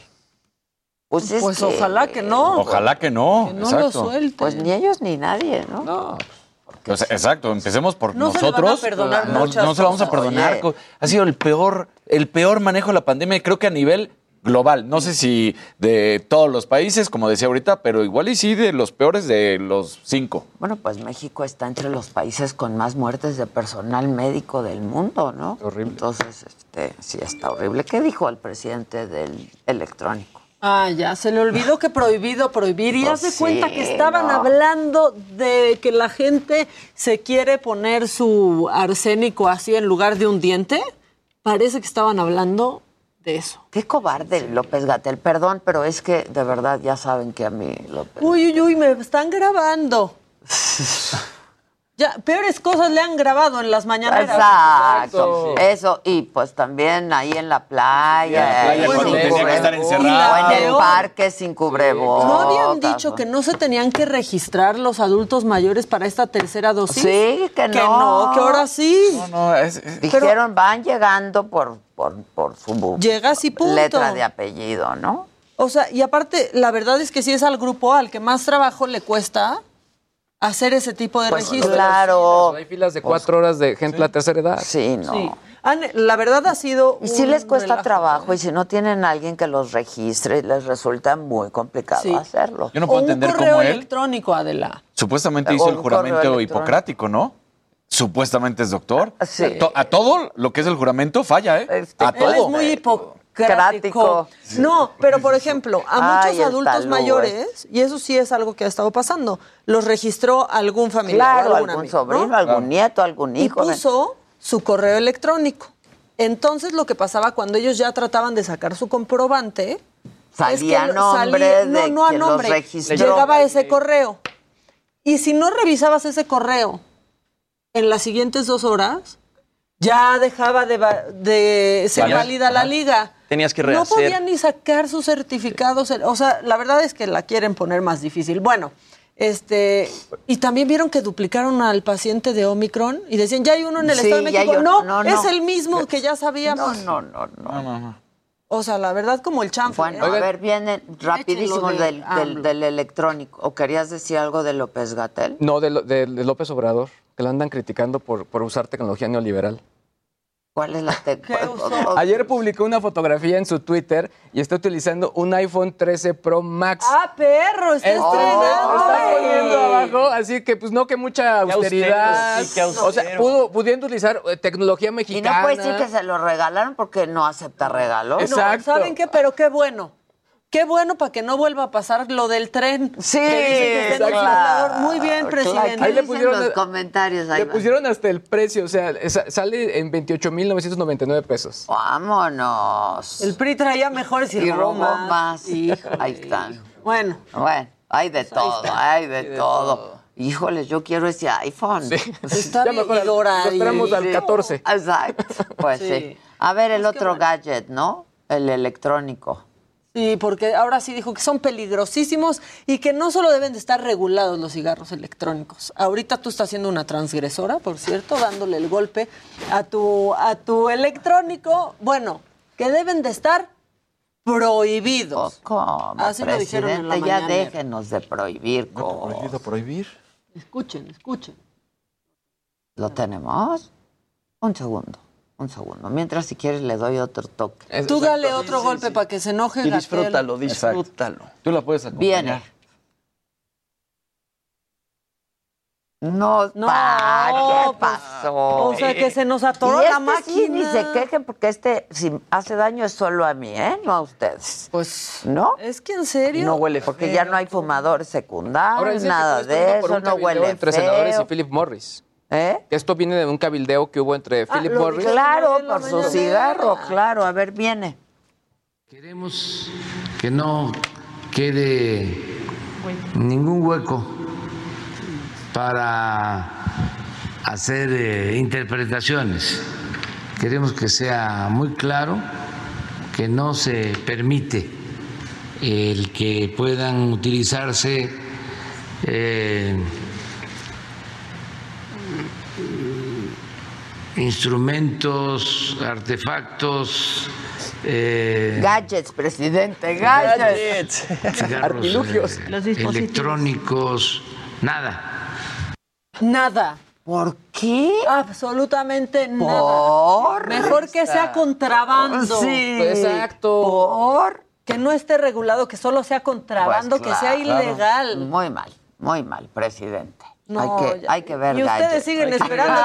Pues, es Pues que- ojalá que no. Ojalá que no. Que no exacto. lo suelte. Pues ni ellos ni nadie, ¿no? No. Sea, exacto, empecemos por No se le van a nosotros. perdonar no, no se lo vamos a perdonar. Oye. Ha sido el peor, el peor manejo de la pandemia, creo que a nivel global. No sé si de todos los países, como decía ahorita, pero igual y sí de los peores de los cinco. Bueno, pues México está entre los países con más muertes de personal médico del mundo, ¿no? Horrible. Entonces, este, sí está horrible. ¿Qué dijo el presidente del electrónico? Ah, ya, se le olvidó que prohibido prohibir. Y Pues haz de sí, cuenta que estaban no. hablando de que la gente se quiere poner su arsénico así en lugar de un diente. Parece que estaban hablando de eso. Qué cobarde López Gatel. Perdón, pero es que de verdad ya saben que a mí López. Uy, uy, uy, me están grabando. Ya, peores cosas le han grabado en las mañaneras. Exacto. Eso, y pues también ahí en la playa. En la playa, sin que O el parque sin cubrebocas. ¿No habían dicho que no se tenían que registrar los adultos mayores para esta tercera dosis? Sí, que no. Que no, que ahora sí. No, no, es- es- Dijeron, van llegando por, por, por su Llegas y punto. letra de apellido, ¿no? O sea, y aparte, la verdad es que sí es al grupo al que más trabajo le cuesta hacer ese tipo de Pues registros. claro. Hay filas de cuatro horas de gente de la tercera edad. Sí, no. Sí. La verdad ha sido. Y si un les cuesta relajo. trabajo y si no tienen a alguien que los registre, les resulta muy complicado Sí. hacerlo. Yo no O puedo un entender correo cómo él electrónico, Adela. supuestamente O hizo un el juramento hipocrático, ¿no? Supuestamente es doctor. Sí. A, to- a todo lo que es el juramento falla, ¿eh? Este, a él Él es todo. muy Crático. Hipocrático. No, pero por ejemplo, a Ay, muchos adultos talú, mayores, y eso sí es algo que ha estado pasando, los registró algún familiar. Claro, algún amigo, sobrino, ¿no? algún nieto, algún Y hijo. puso su correo electrónico. Entonces lo que pasaba cuando ellos ya trataban de sacar su comprobante, Salía es que nombre salía- de no, no a nombre, registró. llegaba ese correo. Y si no revisabas ese correo en las siguientes dos horas, ya dejaba de, va- de ser válida la liga. Tenías que No rehacer. podían ni sacar sus certificados. O sea, la verdad es que la quieren poner más difícil. Bueno, este, y también vieron que duplicaron al paciente de Omicron y decían, ya hay uno en el Sí, Estado de México. uno. No, No, es no. el mismo que ya sabíamos. No, no, no, no. O sea, la verdad, como el chanfle. Bueno, ¿eh? a ver, viene rapidísimo de del, del, AMLO. del electrónico. ¿O querías decir algo de López Gatel? No, de, lo- de- de López Obrador, que lo andan criticando por, por usar tecnología neoliberal. ¿Cuál es la Ayer publicó una fotografía en su Twitter y está utilizando un iPhone 13 Pro Max. ¡Ah, perro! ¡Está estrenando! está poniendo abajo, así que pues no que mucha austeridad. austero, sí, qué o sea, austero. pudo, pudiendo utilizar eh, tecnología Y mexicana. no puede decir que se lo regalaron porque no acepta regalos. No, Exacto. ¿saben qué? Pero qué bueno. Qué bueno para que no vuelva a pasar lo del tren. Sí, Que que está claro. Muy bien, Claro, presidente. ¿qué Ahí le pusieron los comentarios ahí Le va. pusieron hasta el precio, o sea, sale en 28.999 pesos. Vámonos. El PRI traía mejores y, y robó más. Híjole. Ahí están. Bueno, Bueno, hay de todo, está. hay de, todo. Híjole, yo quiero ese iPhone. está Ya bien mejor, lo esperamos al 14. Exacto. Pues sí. Sí. A ver, el Pues otro bueno. gadget, ¿no? El electrónico. Sí, porque ahora sí dijo que son peligrosísimos y que no solo deben de estar regulados los cigarros electrónicos. Ahorita tú estás siendo una transgresora, por cierto, dándole el golpe a tu, a tu electrónico. Bueno, que deben de estar prohibidos. ¿Cómo, Así lo dijeron en la presidente? Ya déjenos de prohibir cosas. prohibir? Escuchen, escuchen. ¿Lo tenemos? Un segundo. Un segundo. Mientras, si quieres, le doy otro toque. Tú dale otro golpe para que se enoje. Y Gatel. disfrútalo, disfrútalo. Tú la puedes acompañar. Viene. No, No, pa, ¿qué pues, pasó? o sea, que se nos atoró Y la este sí, ni máquina. se quejen porque este, si hace daño es solo a mí, ¿eh? No a ustedes. Pues, ¿no? Es que en serio. No huele Porque feo. ya no hay fumadores secundarios, nada de eso, no huele entre senadores y Philip Morris. ¿Eh? Esto viene de un cabildeo que hubo entre Ah, Philip Morris. Claro, por su cigarro, claro. A ver, viene. Queremos que no quede ningún hueco para hacer eh, interpretaciones. Queremos que sea muy claro que no se permite el que puedan utilizarse eh, instrumentos, artefactos, eh, Gadgets, presidente, gadgets. Artilugios. eh, Los electrónicos, nada. Nada. ¿Por qué? Absolutamente nada. Mejor que sea contrabando. Sí. Exacto. ¿Por? Que no esté regulado, que solo sea contrabando, Pues que sea claro. ilegal. Muy mal, muy mal, presidente. No, hay, que, ya. hay que ver Y ustedes siguen Hay esperando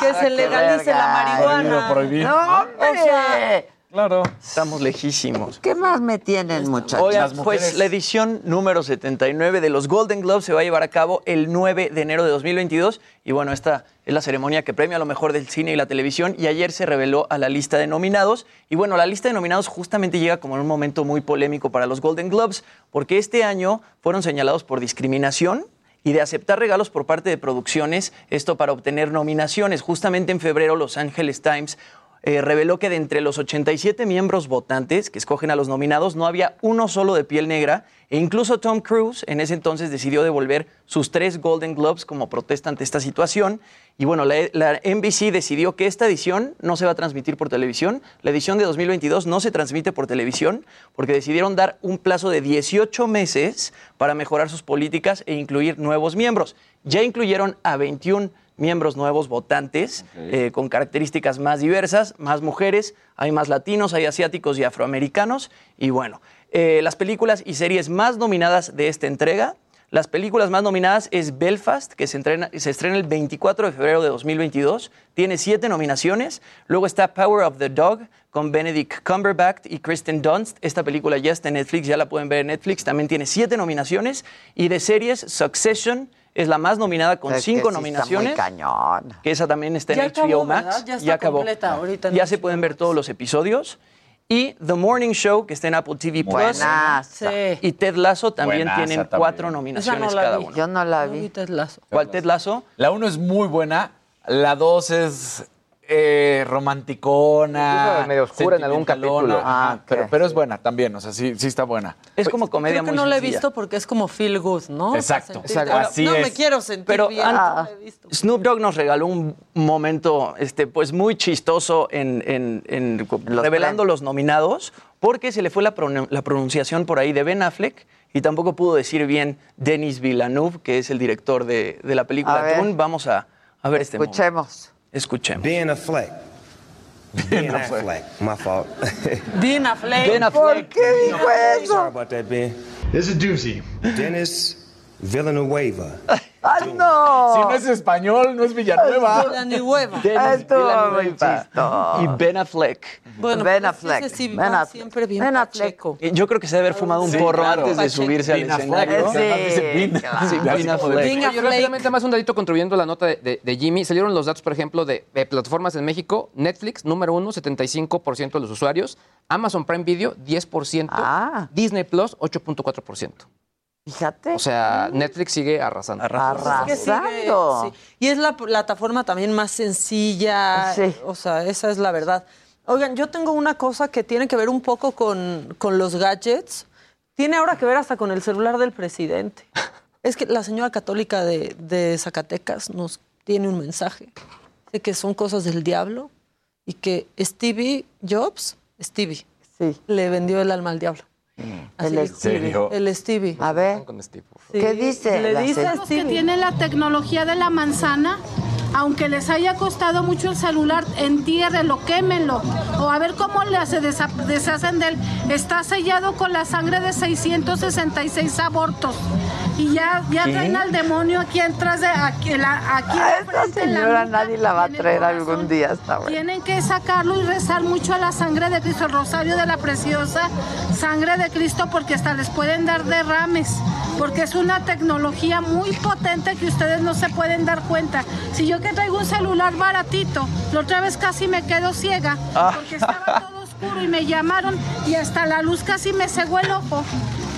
que- se legalice la marihuana. prohibir. ¡No, hombre! O sea, Claro. Estamos lejísimos. ¿Qué más me tienen, muchachos? Oigan, pues la edición número 79 de los Golden Globes se va a llevar a cabo el 9 de enero de 2022 y bueno, esta es la ceremonia que premia lo mejor del cine y la televisión y ayer se reveló a la lista de nominados y bueno, la lista de nominados justamente llega como en un momento muy polémico para los Golden Globes porque este año fueron señalados por discriminación y de aceptar regalos por parte de producciones, esto para obtener nominaciones. Justamente en febrero Los Angeles Times eh, reveló que de entre los 87 miembros votantes que escogen a los nominados no había uno solo de piel negra e incluso Tom Cruise en ese entonces decidió devolver sus tres Golden Globes como protesta ante esta situación. Y bueno, la, la NBC decidió que esta edición no se va a transmitir por televisión. La edición de 2022 no se transmite por televisión porque decidieron dar un plazo de 18 meses para mejorar sus políticas e incluir nuevos miembros. Ya incluyeron a 21 miembros nuevos votantes eh, con características más diversas, más mujeres, hay más latinos, hay asiáticos y afroamericanos. Y bueno, eh, las películas y series más nominadas de esta entrega. Las películas más nominadas es Belfast, que se, entrena- se estrena el 24 de febrero de 2022. Tiene siete nominaciones. Luego está Power of the Dog con Benedict Cumberbatch y Kristen Dunst. Esta película ya está en Netflix, ya la pueden ver en Netflix. También tiene siete nominaciones. Y de series, Succession es la más nominada con Es que sí cinco está nominaciones. muy cañón. Que esa también está en Ya HBO acabó, Max. ¿verdad? Ya está acabó. completa ahorita Ya se HBO pueden ver todos los episodios. Y The Morning Show, que está en Apple TV Plus. Sí. Y Ted Lasso también Buenaza tienen también. cuatro nominaciones no cada uno. Yo no la No vi. vi Ted Lasso. ¿Cuál Ted Lasso? La uno es muy buena, la dos es eh, romanticona. Medio oscura en algún capítulo. Ah, ok. pero, pero es buena también, o sea, sí, sí está buena. Es como comedia Creo que muy no la he sencilla. visto porque es como feel good, ¿no? Exacto. Así no me es. quiero sentir Pero bien. an- no la he visto. Snoop Dogg nos regaló un momento este, pues muy chistoso en, en- en- revelando los nominados, porque se le fue la, pronun- la pronunciación por ahí de Ben Affleck y tampoco pudo decir bien Denis Villeneuve, que es el director de, de la película A ver. Dune. Vamos a, a ver este momento. Escuchemos. Escuchemos. Ben Affleck. Ben Affleck. My fault. Dean Affleck. Ben ¿Por qué dijo Sorry eso? about that, Ben. It's a doozy. Dennis Villanueva. ¡Ah, Si no! no es español, no es Villanueva. Denis Estuvo Villeneuve muy chistoso. y Ben Affleck. Bueno, Ben pues Affleck. sí Ben Affleck. siempre bien Ben Affleck. pacheco. Eh, Yo creo que se debe haber fumado un Sí, porro claro. antes de subirse al escenario. Sí, Ben. Affleck. Ben Oye, Affleck. rápidamente más un datito contribuyendo la nota de, de- de Jimmy. Salieron los datos, por ejemplo, de, de plataformas en México. Netflix, número uno, 75% de los usuarios. Amazon Prime Video, 10%. Ah. Disney Plus, 8.4%. Fíjate. O sea, Netflix sigue arrasando. Es que sigue- Arrasando. sí. Y es la plataforma también más sencilla. Sí. O sea, esa es la verdad. Oigan, yo tengo una cosa que tiene que ver un poco con, con los gadgets. Tiene ahora que ver hasta con el celular del presidente. Es que la señora católica de, de Zacatecas nos tiene un mensaje. Dice que son cosas del diablo y que Stevie Jobs, Stevie, Sí. le vendió el alma al diablo. Así El dijo. Stevie. El Stevie. A ver. ¿qué dice? Le dice a Los que Stevie. tienen la tecnología de la manzana aunque les haya costado mucho el celular, entiérrenlo, quémenlo, o a ver cómo le se deshacen de él. Está sellado con la sangre de 666 abortos. Y ya, ya ¿Qué? traen al demonio aquí atrás de aquí, la, aquí A esta la señora nadie la va a traer algún día, bueno. Tienen que sacarlo y rezar mucho a la sangre de Cristo, el rosario de la preciosa sangre de Cristo, porque hasta les pueden dar derrames, porque es una tecnología muy potente que ustedes no se pueden dar cuenta. Si yo que traigo un celular baratito, la otra vez casi me quedo ciega, Ah. porque estaba todo oscuro y me llamaron y hasta la luz casi me cegó el ojo.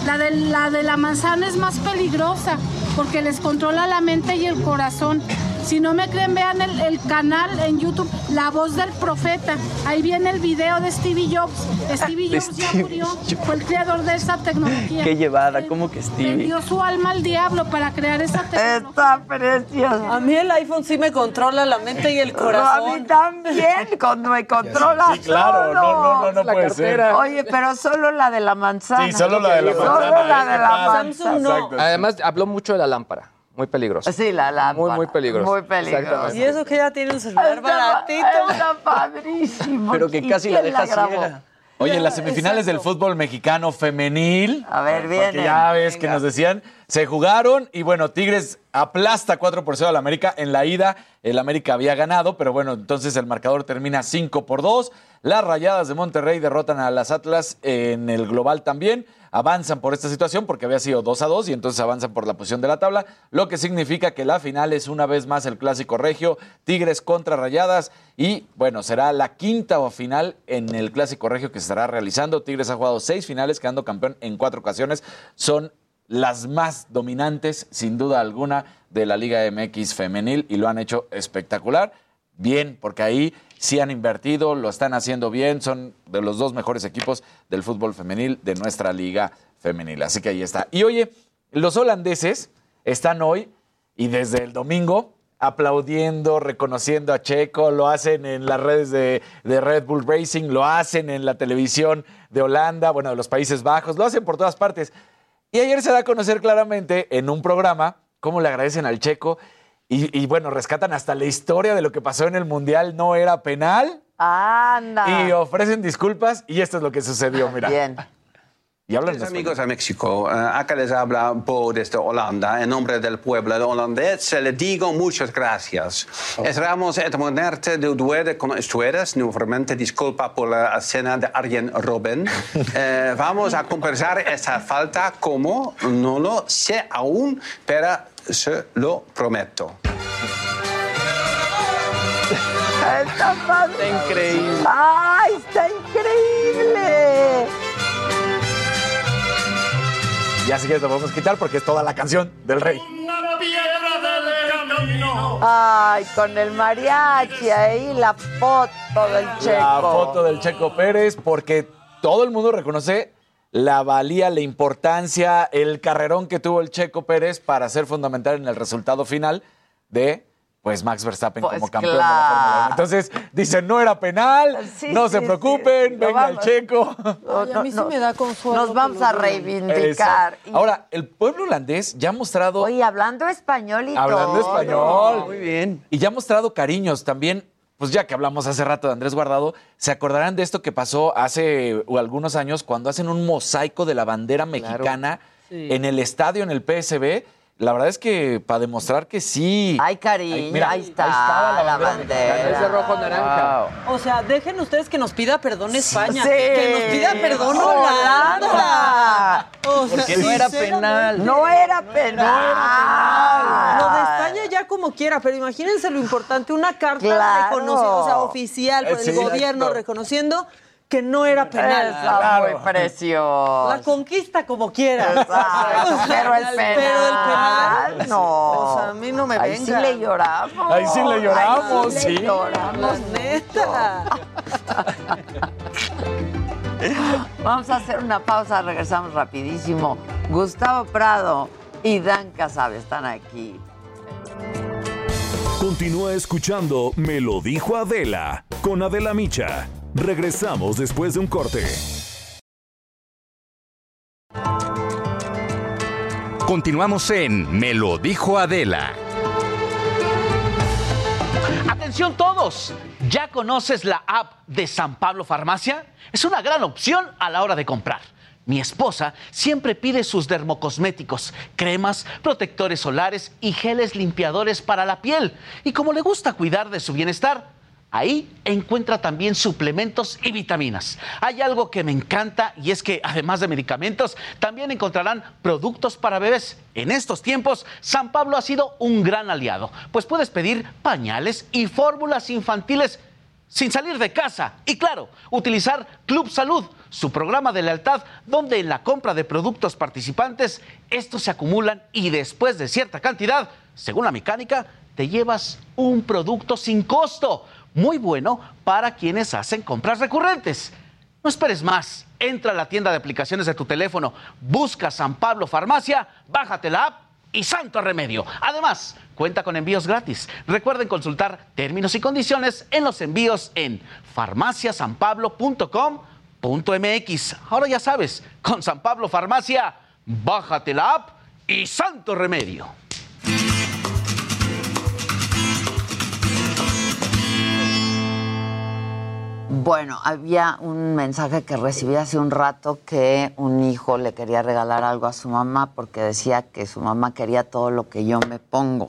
La de la, de la manzana es más peligrosa porque les controla la mente y el corazón. Si no me creen, vean el, el canal en YouTube, La Voz del Profeta. Ahí viene el video de Stevie Jobs. Stevie De Jobs ya Stevie murió, fue el creador de esa tecnología. Qué llevada, como que Stevie. Vendió su alma al diablo para crear esa tecnología. Está precioso. A mí el iPhone sí me controla la mente y el corazón. a mí también, cuando me controla Sí, claro, no, no, no, no La puede cartera. ser. Oye, pero solo la de la manzana. Sí, solo la de la Solo manzana, la ¿eh? de la Total. manzana. Exacto. Además, habló mucho de la lámpara. Muy peligrosa. Sí, la lámpara. Muy, muy peligrosa. Muy. Exactamente. Y eso que ya tiene un celular Está- baratito. Está padrísimo. Pero que ¿Y casi la deja ciega. Oye, en las semifinales del fútbol mexicano femenil. A ver, Porque viene. ya ves que nos decían, se jugaron y bueno, Tigres aplasta 4 por 0 al América. En la ida, el América había ganado, pero bueno, entonces el marcador termina 5 por 2. Las rayadas de Monterrey derrotan a las Atlas en el global también. Avanzan por esta situación porque había sido 2 a 2 y entonces avanzan por la posición de la tabla, lo que significa que la final es una vez más el clásico regio, Tigres contra Rayadas y bueno, será la quinta final en el clásico regio que se estará realizando. Tigres ha jugado seis finales, quedando campeón en cuatro ocasiones. Son las más dominantes, sin duda alguna, de la Liga MX femenil y lo han hecho espectacular. Bien, porque ahí sí han invertido, lo están haciendo bien, son de los dos mejores equipos del fútbol femenil de nuestra liga femenil. Así que ahí está. Y oye, los holandeses están hoy y desde el domingo aplaudiendo, reconociendo a Checo, lo hacen en las redes de, de Red Bull Racing, lo hacen en la televisión de Holanda, bueno, de los Países Bajos, lo hacen por todas partes. Y ayer se da a conocer claramente en un programa cómo le agradecen al Checo y, y, bueno, rescatan hasta la historia de lo que pasó en el Mundial, no era penal. Anda. Y ofrecen disculpas y esto es lo que sucedió, mira. Bien. Y hablan amigos a México, Eh, acá les habla Bo desde Holanda. En nombre del pueblo holandés le digo muchas gracias. Esperamos exponerte de due con ustedes. Nuevamente disculpa por la escena de Arjen Robben. Eh, vamos a compensar esta falta como no lo sé aún, pero se lo prometo. Está padre. Está increíble. ¡Ay, está increíble! Ya sí que lo podemos quitar porque es toda la canción del rey. Ay, con el mariachi ahí, la foto del checo. La foto del Checo Pérez, porque todo el mundo reconoce la valía, la importancia, el carrerón que tuvo el Checo Pérez para ser fundamental en el resultado final de pues Max Verstappen Pues como campeón de la. Fórmula 1. Entonces, dicen, no era penal, Sí, no sí, se preocupen, venga el Checo. Ay, a mí sí me da consuelo. Nos vamos a reivindicar. Ahora, el pueblo holandés ya ha mostrado Oye, hablando español y Hablando todo. español. Muy bien. Y ya ha mostrado cariños también. Pues ya que hablamos hace rato de Andrés Guardado, se acordarán de esto que pasó hace algunos años cuando hacen un mosaico de la bandera mexicana Sí. en el estadio, en el PSB. La verdad es que para demostrar que sí. Ay, cariño, mira, ahí está estaba la, bandera bandera. Es de rojo naranja. O sea, dejen ustedes que nos pida perdón España. Sí. Que nos pida perdón Holanda. Holanda. O sea, Porque no era penal. No era penal. Lo de España ya como quiera, pero imagínense lo importante, una carta Claro. reconocida, o sea, oficial por Eh, sí, el gobierno exacto. reconociendo que no era penal. Está muy precioso. La conquista como quiera. Exacto, pero el penal. Pero el penal. No. O sea, a mí no me Ahí venga. sí le lloramos. Ahí sí le lloramos, Ahí sí. le sí. lloramos. Neta. Vamos a hacer una pausa, regresamos rapidísimo. Gustavo Prado y Dan Casabe están aquí. Continúa escuchando Me lo dijo Adela con Adela Micha. Regresamos después de un corte. Continuamos en Me lo dijo Adela. Atención todos, ¿ya conoces la app de San Pablo Farmacia? Es una gran opción a la hora de comprar. Mi esposa siempre pide sus dermocosméticos, cremas, protectores solares y geles limpiadores para la piel. Y como le gusta cuidar de su bienestar, ahí encuentra también suplementos y vitaminas. Hay algo que me encanta y es que además de medicamentos, también encontrarán productos para bebés. En estos tiempos, San Pablo ha sido un gran aliado, pues puedes pedir pañales y fórmulas infantiles sin salir de casa. Y claro, utilizar Club Salud, su programa de lealtad, donde en la compra de productos participantes, estos se acumulan y después de cierta cantidad, según la mecánica, te llevas un producto sin costo. Muy bueno para quienes hacen compras recurrentes. No esperes más. Entra a la tienda de aplicaciones de tu teléfono, busca San Pablo Farmacia, bájate la app y santo remedio. Además, cuenta con envíos gratis. Recuerden consultar términos y condiciones en los envíos en farmaciasanpablo.com.mx. Ahora ya sabes, con San Pablo Farmacia, bájate la app y santo remedio. Bueno, había un mensaje que recibí hace un rato que un hijo le quería regalar algo a su mamá porque decía que su mamá quería todo lo que yo me pongo.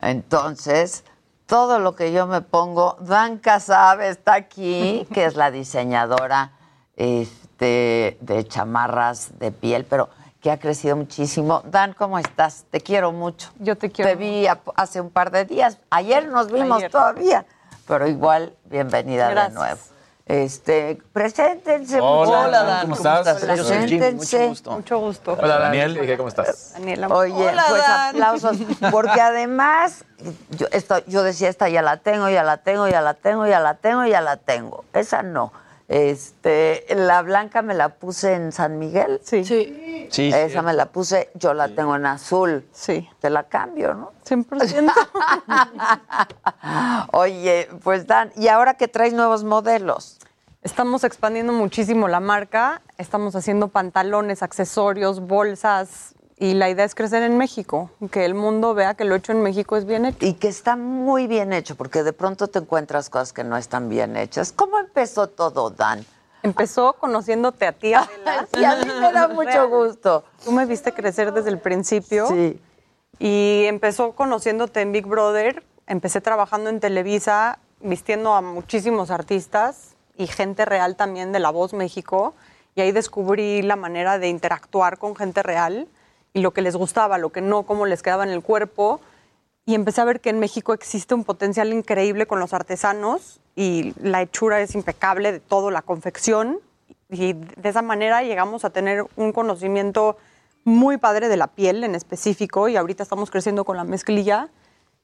Entonces, todo lo que yo me pongo, Dan Casabe está aquí, que es la diseñadora este, de chamarras de piel, pero que ha crecido muchísimo. Dan, ¿cómo estás? Te quiero mucho. Yo te quiero. Te vi hace un par de días. Ayer nos vimos Ayer. todavía, pero igual, bienvenida Gracias. de nuevo. Este, preséntense. Hola, muchachos. Dan, ¿cómo estás? Yo soy Jim, Preséntense. mucho gusto. Mucho gusto. Hola, Daniel. Dije, ¿cómo estás? Daniela. Oye, Hola, pues Dan. aplausos, porque además yo, esto, yo decía, esta ya la tengo, ya la tengo, ya la tengo, ya la tengo, ya la tengo. Esa no. Este, la blanca me la puse en San Miguel. Sí. Sí, Esa me la puse, yo la tengo en azul. Sí. Te la cambio, ¿no? 100%. Oye, pues Dan, ¿y ahora que traes nuevos modelos? Estamos expandiendo muchísimo la marca. Estamos haciendo pantalones, accesorios, bolsas. Y la idea es crecer en México. Que el mundo vea que lo hecho en México es bien hecho. Y que está muy bien hecho, porque de pronto te encuentras cosas que no están bien hechas. ¿Cómo empezó todo, Dan? Empezó conociéndote a ti, Adela. Y a mí me da mucho gusto. Tú me viste crecer desde el principio. Sí. Y empezó conociéndote en Big Brother. Empecé trabajando en Televisa, vistiendo a muchísimos artistas y gente real también de La Voz México. Y ahí descubrí la manera de interactuar con gente real y lo que les gustaba, lo que no, cómo les quedaba en el cuerpo. Y empecé a ver que en México existe un potencial increíble con los artesanos y la hechura es impecable de todo, la confección. Y de esa manera llegamos a tener un conocimiento muy padre de la piel en específico y ahorita estamos creciendo con la mezclilla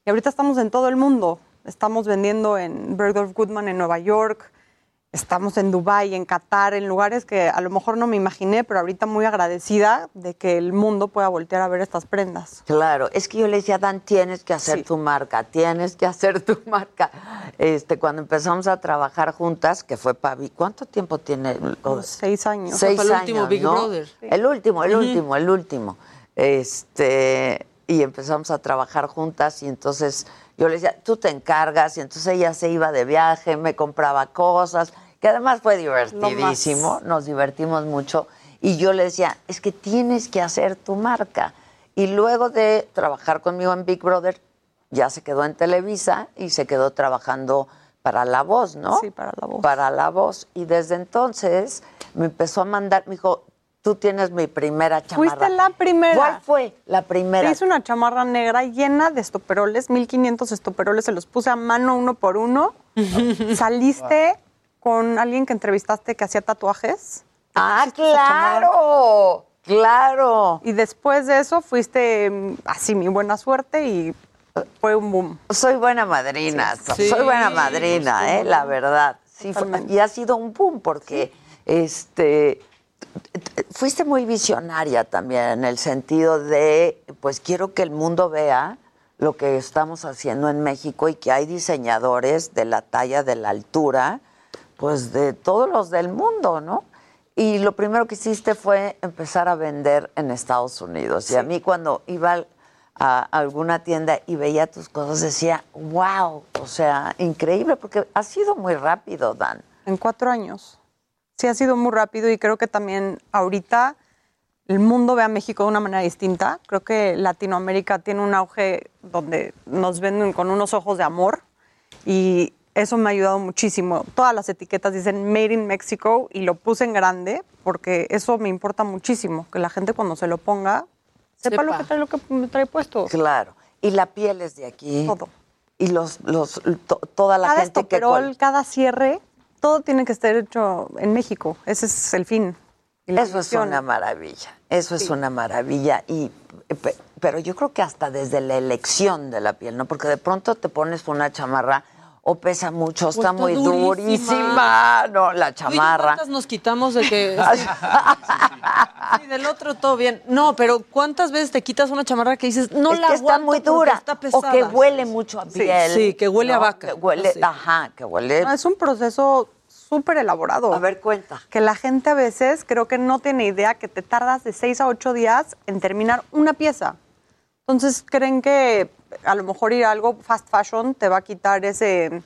y ahorita estamos en todo el mundo. Estamos vendiendo en Bergdorf Goodman en Nueva York, estamos en Dubai, en Qatar, en lugares que a lo mejor no me imaginé, pero ahorita muy agradecida de que el mundo pueda voltear a ver estas prendas. Claro, es que yo le decía, Dan, tienes que hacer Sí. tu marca, tienes que hacer tu marca. Este, cuando empezamos a trabajar juntas, que fue Pavi, ¿cuánto tiempo tiene? Seis años. Seis Fue el años, último Big ¿no? Brother. El último, el último, el último. Este, y empezamos a trabajar juntas y entonces yo le decía, tú te encargas y entonces ella se iba de viaje, me compraba cosas, que además fue divertidísimo, nos divertimos mucho y yo le decía, es que tienes que hacer tu marca. Y luego de trabajar conmigo en Big Brother, ya se quedó en Televisa y se quedó trabajando para La Voz, ¿no? Sí, para La Voz. Para La Voz. Y desde entonces me empezó a mandar, me dijo, tú tienes mi primera chamarra. Fuiste la primera. ¿Cuál fue la primera? Hice una chamarra negra llena de estoperoles, 1500 estoperoles, se los puse a mano uno por uno. Saliste con alguien que entrevistaste que hacía tatuajes. ¡Ah, claro! ¡Claro! Y después de eso fuiste mm, así mi buena suerte y fue un boom. Soy buena madrina, Sí. soy buena madrina, sí, eh, la verdad. Sí, fue- y ha sido un boom porque este fuiste muy visionaria también en el sentido de pues quiero que el mundo vea lo que estamos haciendo en México y que hay diseñadores de la talla, de la altura, pues de todos los del mundo, ¿no? Y lo primero que hiciste fue empezar a vender en Estados Unidos. Y a mí cuando iba a alguna tienda y veía tus cosas, decía, wow, o sea, increíble, porque ha sido muy rápido, Dan. En cuatro años. Sí, ha sido muy rápido y creo que también ahorita el mundo ve a México de una manera distinta. Creo que Latinoamérica tiene un auge donde nos ven con unos ojos de amor y eso me ha ayudado muchísimo. Todas las etiquetas dicen Made in Mexico y lo puse en grande porque eso me importa muchísimo, que la gente cuando se lo ponga sepa, lo que trae, lo que me trae puesto. Claro. Y la piel es de aquí. Todo. Y los, los, to- toda la cada gente que... estoperol, col- cada cierre, todo tiene que estar hecho en México. Ese es el fin. Eso es una maravilla, eso es una maravilla. Y, pe- pero yo creo que hasta desde la elección de la piel, ¿no? Porque de pronto te pones una chamarra o pesa mucho, está, está muy durísima. durísima, no, la chamarra. ¿Cuántas nos quitamos de que... Sí, del otro todo bien. No, pero ¿cuántas veces te quitas una chamarra que dices, no es la que está aguanto muy porque dura está o pesada"? que huele mucho a piel. sí, que huele a vaca. Que huele, Sí. ajá, que huele. No, es un proceso súper elaborado. A ver, cuenta. Que la gente a veces creo que no tiene idea que te tardas de seis a ocho días en terminar una pieza. Entonces creen que a lo mejor ir a algo fast fashion te va a quitar ese,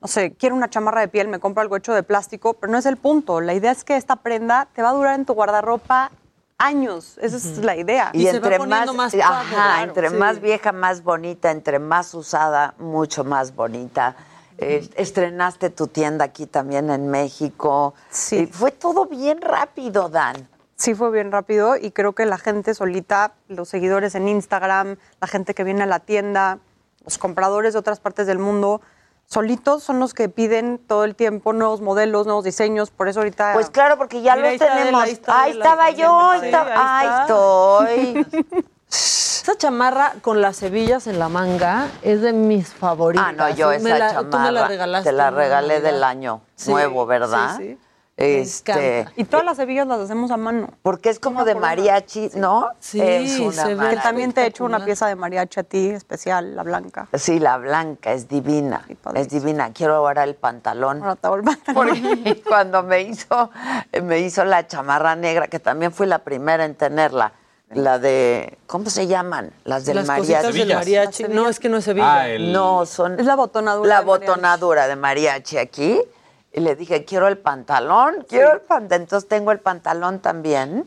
no sé, quiero una chamarra de piel, me compro algo hecho de plástico, pero no es el punto. La idea es que esta prenda te va a durar en tu guardarropa años. Esa es la idea. Y, entre más, ajá, claro, entre sí. más vieja, más bonita, entre más usada, mucho más bonita. Eh, estrenaste tu tienda aquí también en México. Sí. fue todo bien rápido, Dan. Sí, fue bien rápido y creo que la gente solita, los seguidores en Instagram, la gente que viene a la tienda, los compradores de otras partes del mundo, solitos son los que piden todo el tiempo nuevos modelos, nuevos diseños. Por eso ahorita. Pues claro, porque ya Mira, los ahí tenemos. ahí está Ahí Adela, estaba yo, ahí, bien, está- ahí ahí está. estoy. Esa chamarra con las hebillas en la manga es de mis favoritas. Ah, no, yo esa la- chamarra Tú me la regalaste. te la regalé del año Sí, nuevo, ¿verdad? sí, sí. Este, Y todas las hebillas las hacemos a mano. porque es como de mariachi, ¿no? Sí, es una se ve. Que también te he hecho una pieza de mariachi a ti, especial, la blanca. Sí, la blanca es divina, es divina. Quiero ahora el pantalón. Ahora el pantalón. Porque cuando me hizo, me hizo la chamarra negra, que también fui la primera en tenerla, la de, ¿cómo se llaman? Las del Las mariachi. cositas del mariachi. No, es que no es Sevilla. Ah, No, son... Es la botonadura. La de mariachi. botonadura de mariachi aquí. Y le dije, quiero el pantalón, quiero el pantalón. Entonces tengo el pantalón también.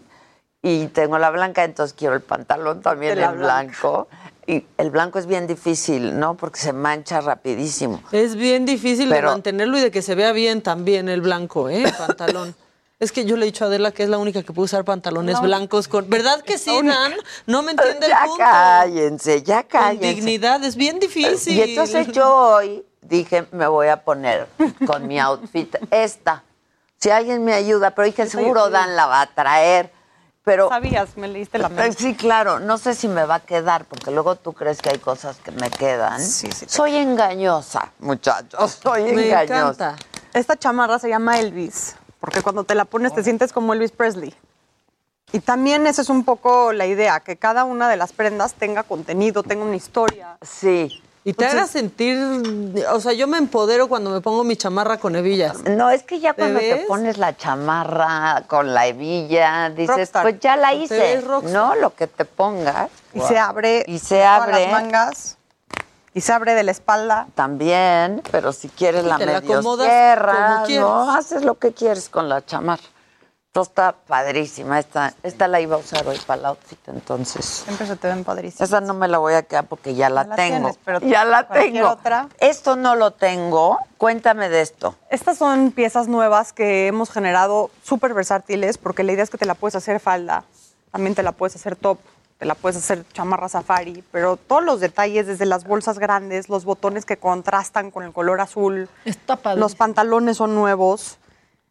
Y tengo la blanca, entonces quiero el pantalón también en blanco. Y el blanco es bien difícil, ¿no? Porque se mancha rapidísimo. Es bien difícil Pero- de mantenerlo y de que se vea bien también el blanco, ¿eh? El pantalón. Es que yo le he dicho a Adela que es la única que puede usar pantalones No. blancos con. ¿Verdad que sí, Dan? No me entiende ya el punto. cállense, ya Con cállense. dignidad, es bien difícil. Y entonces yo hoy dije, me voy a poner con mi outfit esta. Si alguien me ayuda, pero dije, seguro Dan la va a traer. Pero, Sabías, me leíste la Eh, mente. Sí, claro. No sé si me va a quedar, porque luego tú crees que hay cosas que me quedan. Soy engañosa, muchachos. Soy Me engañosa. encanta. Esta chamarra se llama Elvis, porque cuando te la pones te sientes como Elvis Presley. Y también esa es un poco la idea, que cada una de las prendas tenga contenido, tenga una historia. Sí. Y te haga sentir. O sea, yo me empodero cuando me pongo mi chamarra con hebillas. No, es que ya ¿Te cuando te pones la chamarra con la hebilla, dices, Rockstar. pues ya la Te hice. ¿no? Lo que te pongas. Y se abre Y se abre. las mangas y se abre de la espalda. También, pero si quieres Y la te la medio acomodas cierras, como quieras. ¿no? Haces lo que quieres con la chamarra. Esto está padrísima. Esta, esta la iba a usar hoy para el outfit, entonces. Siempre se te ven padrísimas. Esa no me la voy a quedar porque ya la la tengo. tienes, pero ya la tengo. otra. Esto no lo tengo. Cuéntame de esto. Estas son piezas nuevas que hemos generado súper versátiles porque la idea es que te la puedes hacer falda, también te la puedes hacer top, te la puedes hacer chamarra safari, pero todos los detalles, desde las bolsas grandes, los botones que contrastan con el color azul, los pantalones son nuevos.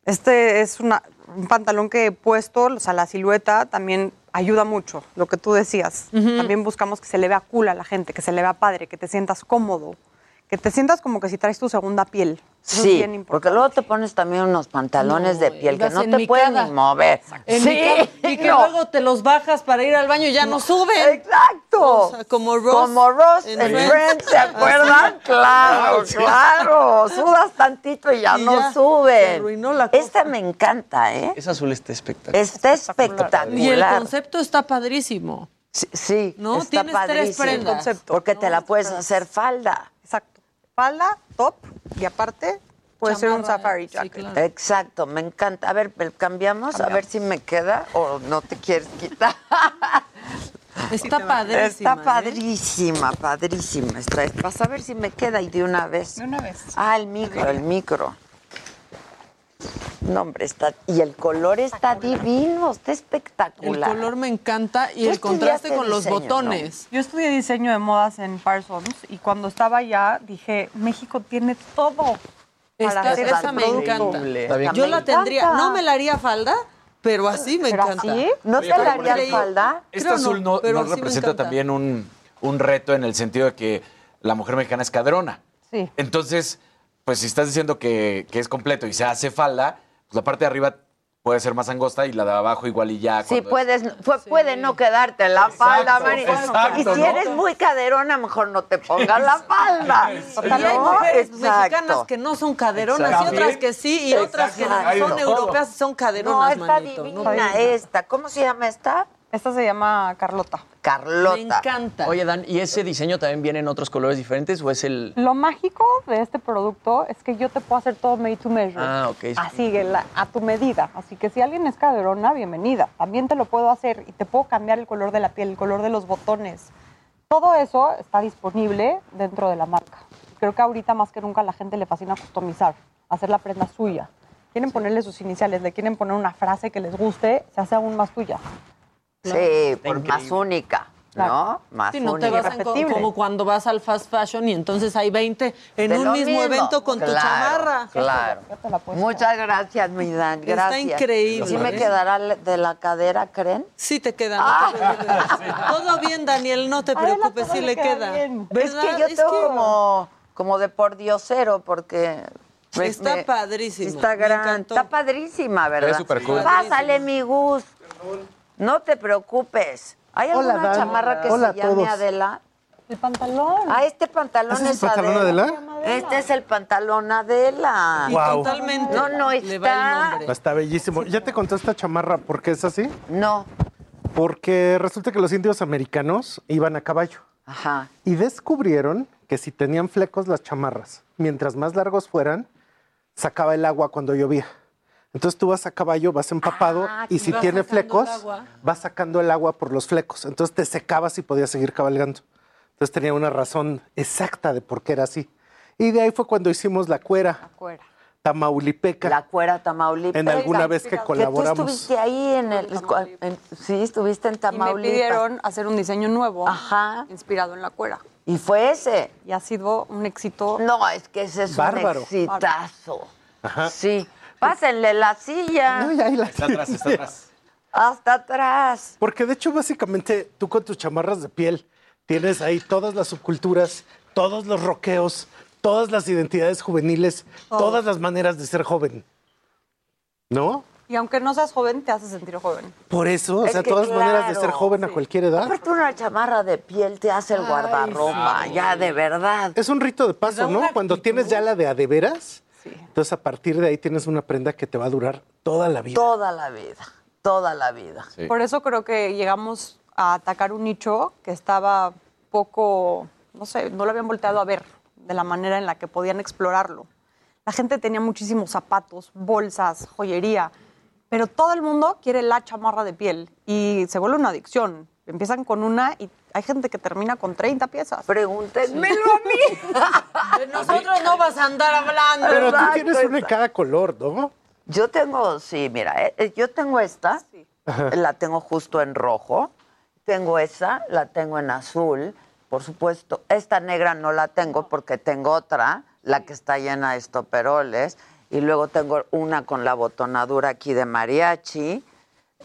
Este es una- un pantalón que he puesto, o sea, la silueta también ayuda mucho, lo que tú decías. También buscamos que se le vea cool a la gente, que se le vea padre, que te sientas cómodo, que te sientas como que si traes tu segunda piel. Eso es Sí, bien importante. porque luego te pones también unos pantalones de piel que no te pueden mover. En sí, y que no. luego te los bajas para ir al baño y ya no, suben. Exacto. O sea, como Ross. Como Ross en en Friends. Friends, ¿se acuerdan? Claro, claro. Sudas tantito y ya Y no ya, suben. arruinó la Esta me encanta, ¿eh? Ese azul está espectacular. Está espectacular. Y el concepto está padrísimo. Sí, sí, ¿No? está Tienes tres padrísimo. prendas. Porque te la puedes hacer falda. Exacto. Falda, top y aparte puede ser un Chamarra, safari sí, jacket. claro. Exacto, me encanta. A ver, cambiamos, a ver si me queda o no te quieres quitar. Está padrísima. Está ¿eh? padrísima, padrísima. Está, vas a ver si me queda y de una vez. De una vez. Ah, el micro, el micro. No, hombre, está. Y el color está divino, está El espectacular. color me encanta y el contraste con los botones. Yo estudié diseño de modas en Parsons y cuando estaba allá dije, México tiene todo. Esta- esa me encanta. Está bien. Yo Me la tendría. No me la haría falda, pero así me ¿Pero encanta. así? ¿No Oye, te la ejemplo, falda? Este Creo azul no, pero representa también un, un reto en el sentido de que la mujer mexicana es cadrona. Sí. Entonces, pues si estás diciendo que, que es completo y se hace falda, pues la parte de arriba puede ser más angosta y la de abajo igual y ya. Sí, puedes, fue- puede no quedarte la falda, exacto, y si ¿no? eres muy caderona, mejor no te pongas la falda. Y hay ¿no? mujeres Exacto. mexicanas que no son caderonas Exacto. y otras que sí y otras que son europeas y son No, caderonas, está manito. divina esta. ¿Cómo se llama esta? Esta se llama Carlota. Carlota. Me encanta. Oye, Dan, ¿y ese diseño también viene en otros colores diferentes o es el...? Lo mágico de este producto es que yo te puedo hacer todo made to measure. Ah, ok. Así, que la- a tu medida. Así que si alguien es caderona, bienvenida. También te lo puedo hacer y te puedo cambiar el color de la piel, el color de los botones. Todo eso está disponible dentro de la marca. Creo que ahorita más que nunca a la gente le fascina customizar, hacer la prenda suya. Quieren ponerle sus iniciales, le quieren poner una frase que les guste, se hace aún más tuya. Sí, por más única, ¿no? Más Sí, no te vas como cuando vas al fast fashion y entonces hay 20 en De un mismo, evento con tu Claro, chamarra. Claro. Muchas gracias, mi Dan. Está Gracias. increíble. ¿Sí me quedará de la cadera, creen? Sí te queda. no te preocupes. Todo bien, Daniel, no te preocupes, sí le queda. Es ¿Verdad? que yo Es tengo que- como, como de por diosero, porque... me- Está me- padrísima, Está gran, está padrísima, ¿verdad? Está súper cool. Pásale, mi Gus. No te preocupes. ¿Hay Hola, alguna Dan. chamarra que Hola se llame todos. Adela? El pantalón. Ah, este pantalón ¿Ese es el pantalón Adela? Este es el pantalón Adela. Y Guau. totalmente. No, no le va el está. nombre. Está bellísimo. ¿Ya te contó esta chamarra por qué es así? No. Porque resulta que los indios americanos iban a caballo Ajá. y descubrieron que si tenían flecos las chamarras, mientras más largos fueran, sacaba el agua cuando llovía. Entonces tú vas a caballo, vas empapado Ah, y si tiene flecos, vas sacando el agua por los flecos. Entonces te secabas y podías seguir cabalgando. Entonces tenía una razón exacta de por qué era así. Y de ahí fue cuando hicimos la cuera, Fuera. Tamaulipeca. La cuera Tamaulipeca. En alguna vez que colaboramos. tú estuviste ahí en el... en- sí, estuviste en Y me pidieron hacer un diseño nuevo, Ajá. inspirado en la cuera. Y fue ese. Y ha sido un éxito. No, es que ese es Bárbaro. un exitazo. Ajá. Sí. Pásenle la silla. No, y ahí la Está atrás, está atrás. Hasta atrás. Porque de hecho, básicamente, tú con tus chamarras de piel tienes ahí todas las subculturas, todos los roqueos, todas las identidades juveniles, todas las maneras de ser joven. ¿No? Y aunque no seas joven, te hace sentir joven. Por eso, o Es sea, todas maneras de claro, ser joven a cualquier edad. Aparte una chamarra de piel te hace el guardarropa, ya de verdad. Es un rito de paso, ¿no? Cuando tienes ya la de a de veras, entonces a partir de ahí tienes una prenda que te va a durar toda la vida. Toda la vida, toda la vida. Sí. Por eso creo que llegamos a atacar un nicho que estaba poco, no sé, no lo habían volteado a ver de la manera en la que podían explorarlo. La gente tenía muchísimos zapatos, bolsas, joyería, pero todo el mundo quiere la chamarra de piel y se vuelve una adicción. Empiezan con una y hay gente que termina con 30 piezas. Pregúntenmelo a mí. De nosotros no vas a andar hablando. Pero tú tienes una en exacto. cada color, ¿no? Yo tengo, sí, mira, eh, eh, yo tengo esta, la tengo justo en rojo, tengo esa, la tengo en azul, por supuesto. Esta negra no la tengo porque tengo otra, la que está llena de estoperoles, y luego tengo una con la botonadura aquí de mariachi.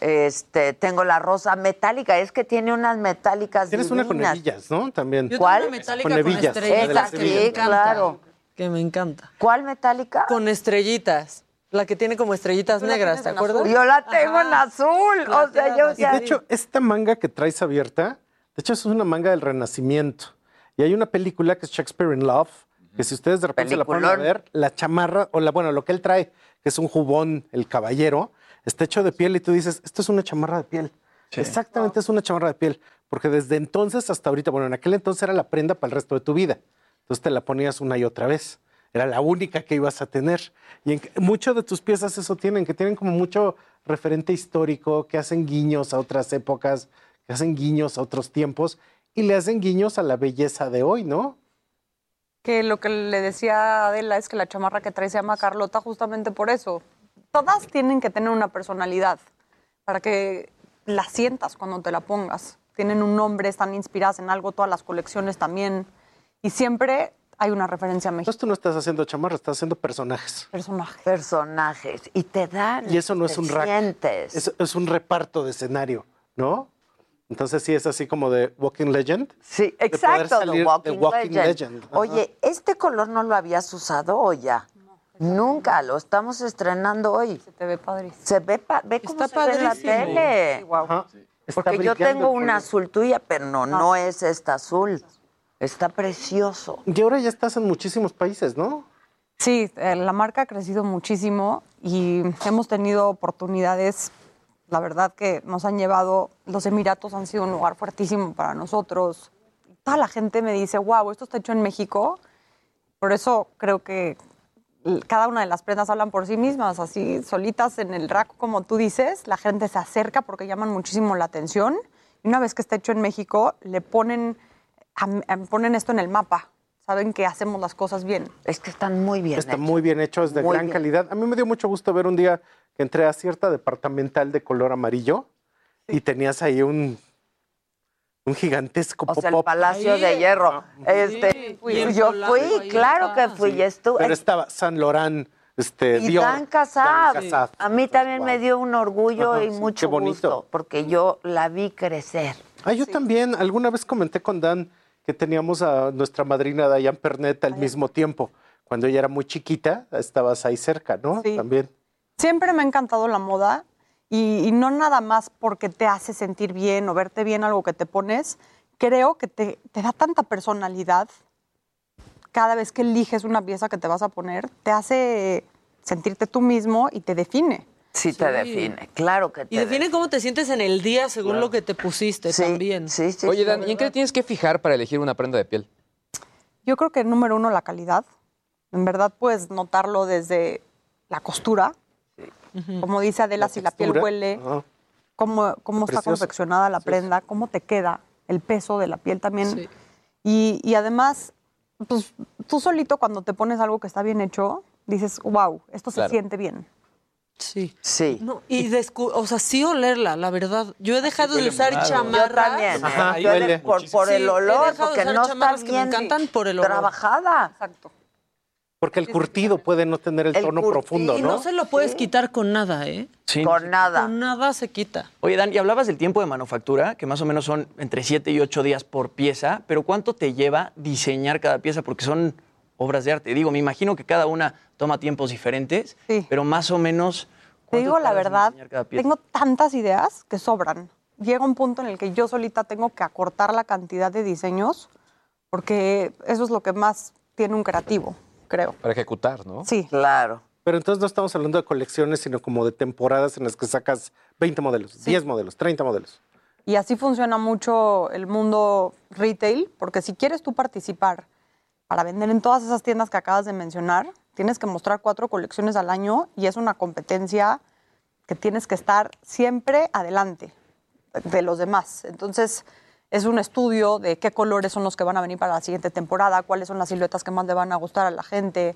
Este, tengo la rosa metálica, es que tiene unas metálicas Tienes una con hebillas, ¿no? También. Yo ¿Cuál? tengo una metálica Con con, hebillas, me hebillas. encanta. claro. Que me encanta. ¿Cuál metálica? Con estrellitas. La que tiene como estrellitas ¿Tú la negras, ¿te acuerdas? Yo la tengo Ajá. en azul, o sea, yo Y ya... de hecho, esta manga que traes abierta, de hecho es una manga del Renacimiento. Y hay una película que es Shakespeare in Love, que si ustedes de repente la ponen a ver, la chamarra, o la, bueno, lo que él trae, que es un jubón, el caballero, está hecho de piel y tú dices, esto es una chamarra de piel. Exactamente, es una chamarra de piel. porque desde entonces hasta ahorita, bueno, en aquel entonces era la prenda para el resto de tu vida. Entonces te la ponías una y otra vez. Era la única que ibas a tener. Y en, muchas de tus piezas eso tienen, que tienen como mucho referente histórico, que hacen guiños a otras épocas, que hacen guiños a otros tiempos y le hacen guiños a la belleza de hoy, ¿no? Que lo que le decía a Adela es que la chamarra que trae se llama Carlota justamente por eso. Todas tienen que tener una personalidad para que la sientas cuando te la pongas. Tienen un nombre, están inspiradas en algo, todas las colecciones también. Y siempre hay una referencia a México. Entonces tú no estás haciendo chamarra, estás haciendo personajes. Personajes. Personajes. Y te dan. Y eso no es un rack. Es, es un reparto de escenario, ¿no? Entonces sí es así como de Walking Legend. Sí, De poder exacto, salir The de Walking, Legend. Oye, ¿este color no lo habías usado o ya? Nunca, lo estamos estrenando hoy. Se te ve padrísimo. Se ve, pa- ve cómo Está se ve en la padrísimo. tele. Sí, Porque yo tengo el un color. azul tuya, pero no, no es esta azul. Está precioso. Y ahora ya estás en muchísimos países, ¿no? Sí, eh, la marca ha crecido muchísimo y hemos tenido oportunidades, la verdad que nos han llevado, los Emiratos han sido un lugar fuertísimo para nosotros. Toda la gente me dice, wow, esto está hecho en México. Por eso creo que cada una de las prendas hablan por sí mismas, así solitas en el rack, como tú dices, la gente se acerca porque llaman muchísimo la atención. Y una vez que está hecho en México, le ponen, ponen esto en el mapa. Saben que hacemos las cosas bien. Es que están muy bien Está muy bien hecho, es de Muy gran bien. calidad. A mí me dio mucho gusto ver un día que entré a cierta departamental de color amarillo y tenías ahí un, un gigantesco O sea, el. Palacio de Hierro. Este, y en yo fui, claro que fui. Sí, estuve- Pero estaba San Laurent, este, y Dior. Dan Casab. Dan Casab. A mí también me dio un orgullo Ajá, y sí, mucho qué bonito. gusto, porque yo la vi crecer. Ah, yo también. Alguna vez comenté con Dan que teníamos a nuestra madrina Diane Pernet al mismo tiempo. Cuando ella era muy chiquita, estabas ahí cerca, ¿no? Sí. También. Siempre me ha encantado la moda y, y no nada más porque te hace sentir bien o verte bien algo que te pones. Creo que te, te da tanta personalidad cada vez que eliges una pieza que te vas a poner, te hace sentirte tú mismo y te define. Sí, te define, claro que te Y define cómo te sientes en el día según Claro. lo que te pusiste también. Sí, sí. Oye, Dan, ¿y en qué te tienes que fijar para elegir una prenda de piel? Yo creo que número uno, la calidad. En verdad puedes notarlo desde la costura. Como dice Adela, si la piel huele, Ajá. cómo, cómo está confeccionada la prenda, cómo te queda, el peso de la piel también. Y, y además, pues tú solito cuando te pones algo que está bien hecho, dices, wow, esto se siente bien. Sí. Sí. No, y descu- o sea, sí olerla, la verdad. Yo he dejado de usar raro. chamarras. Yo también, ¿eh? Ajá, Yo por, por Sí, el he olor, porque usar no está chamarras que me bien encantan por el olor. trabajada. Exacto. Porque el curtido puede no tener el, El tono curtido. profundo, Y ¿no? no se lo puedes quitar con nada, ¿eh? Sí. Con nada. Con nada se quita. Oye, Dan, y hablabas del tiempo de manufactura, que más o menos son entre 7 y 8 días por pieza, pero ¿cuánto te lleva diseñar cada pieza? Porque son obras de arte. Digo, me imagino que cada una toma tiempos diferentes, pero más o menos... Te ¿cuánto digo la verdad, diseñar cada pieza? tengo tantas ideas que sobran. Llega un punto en el que yo solita tengo que acortar la cantidad de diseños porque eso es lo que más tiene un creativo, creo. Para ejecutar, ¿no? Sí. Claro. Pero entonces no estamos hablando de colecciones, sino como de temporadas en las que sacas 20 modelos, 10 modelos, 30 modelos. Y así funciona mucho el mundo retail, porque si quieres tú participar para vender en todas esas tiendas que acabas de mencionar, tienes que mostrar cuatro colecciones al año y es una competencia que tienes que estar siempre adelante de los demás. Entonces, es un estudio de qué colores son los que van a venir para la siguiente temporada, cuáles son las siluetas que más le van a gustar a la gente.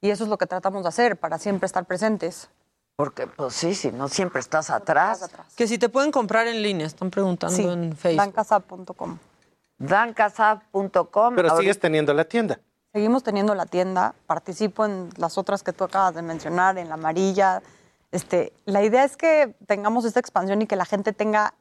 Y eso es lo que tratamos de hacer para siempre estar presentes. Porque, pues sí, si no siempre estás atrás. Que si te pueden comprar en línea, están preguntando Sí, en Facebook. dancasap.com. Dancasab.com. Pero Ahorita- sigues teniendo la tienda. Seguimos teniendo la tienda, participo en las otras que tú acabas de mencionar, en la amarilla. Este, la idea es que tengamos esta expansión y que la gente tenga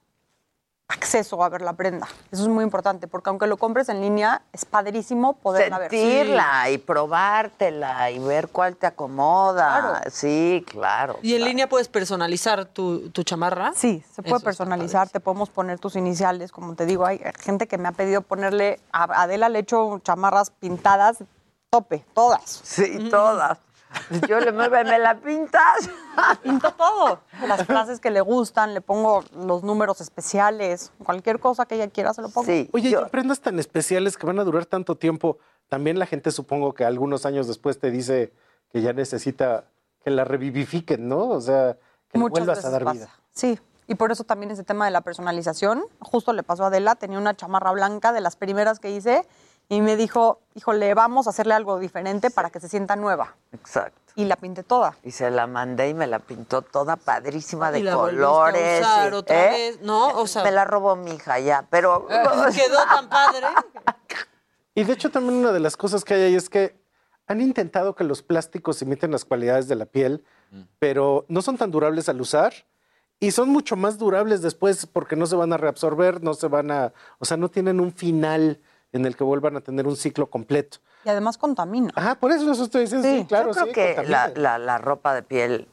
acceso a ver la prenda. Eso es muy importante, porque aunque lo compres en línea, es padrísimo poderla ver. sentirla y probártela y ver cuál te acomoda. Sí, claro. ¿Y en línea puedes personalizar tu, tu chamarra? Sí, se puede personalizar, te podemos poner tus iniciales, como te digo, hay gente que me ha pedido ponerle, a Adela le he hecho chamarras pintadas, tope, todas. Sí, todas. Yo le muevo, ¿me la pintas? Pinto todo. Las frases que le gustan, le pongo los números especiales, cualquier cosa que ella quiera se lo pongo. Oye, y prendas tan especiales que van a durar tanto tiempo. También la gente supongo que algunos años después te dice que ya necesita que la revivifiquen, ¿no? O sea, que le vuelvas veces a dar pasa. vida. Sí, y por eso también ese tema de la personalización, justo le pasó a Adela, tenía una chamarra blanca de las primeras que hice y me dijo, híjole, vamos a hacerle algo diferente para que se sienta nueva. Exacto. Y la pinté toda. Y se la mandé y me la pintó toda padrísima de Y la volviste a colores. usar y- otra ¿eh? vez, ¿no? O sea- me la robó mi hija ya, pero Quedó tan padre. Y de hecho también una de las cosas que hay ahí es que han intentado que los plásticos imiten las cualidades de la piel, pero no son tan durables al usar y son mucho más durables después porque no se van a reabsorber, no se van a, o sea, no tienen un final en el que vuelvan a tener un ciclo completo. Y además contamina. Ajá, por eso eso estoy diciendo, sí, claro, Yo creo sí, que la, la- la ropa de piel,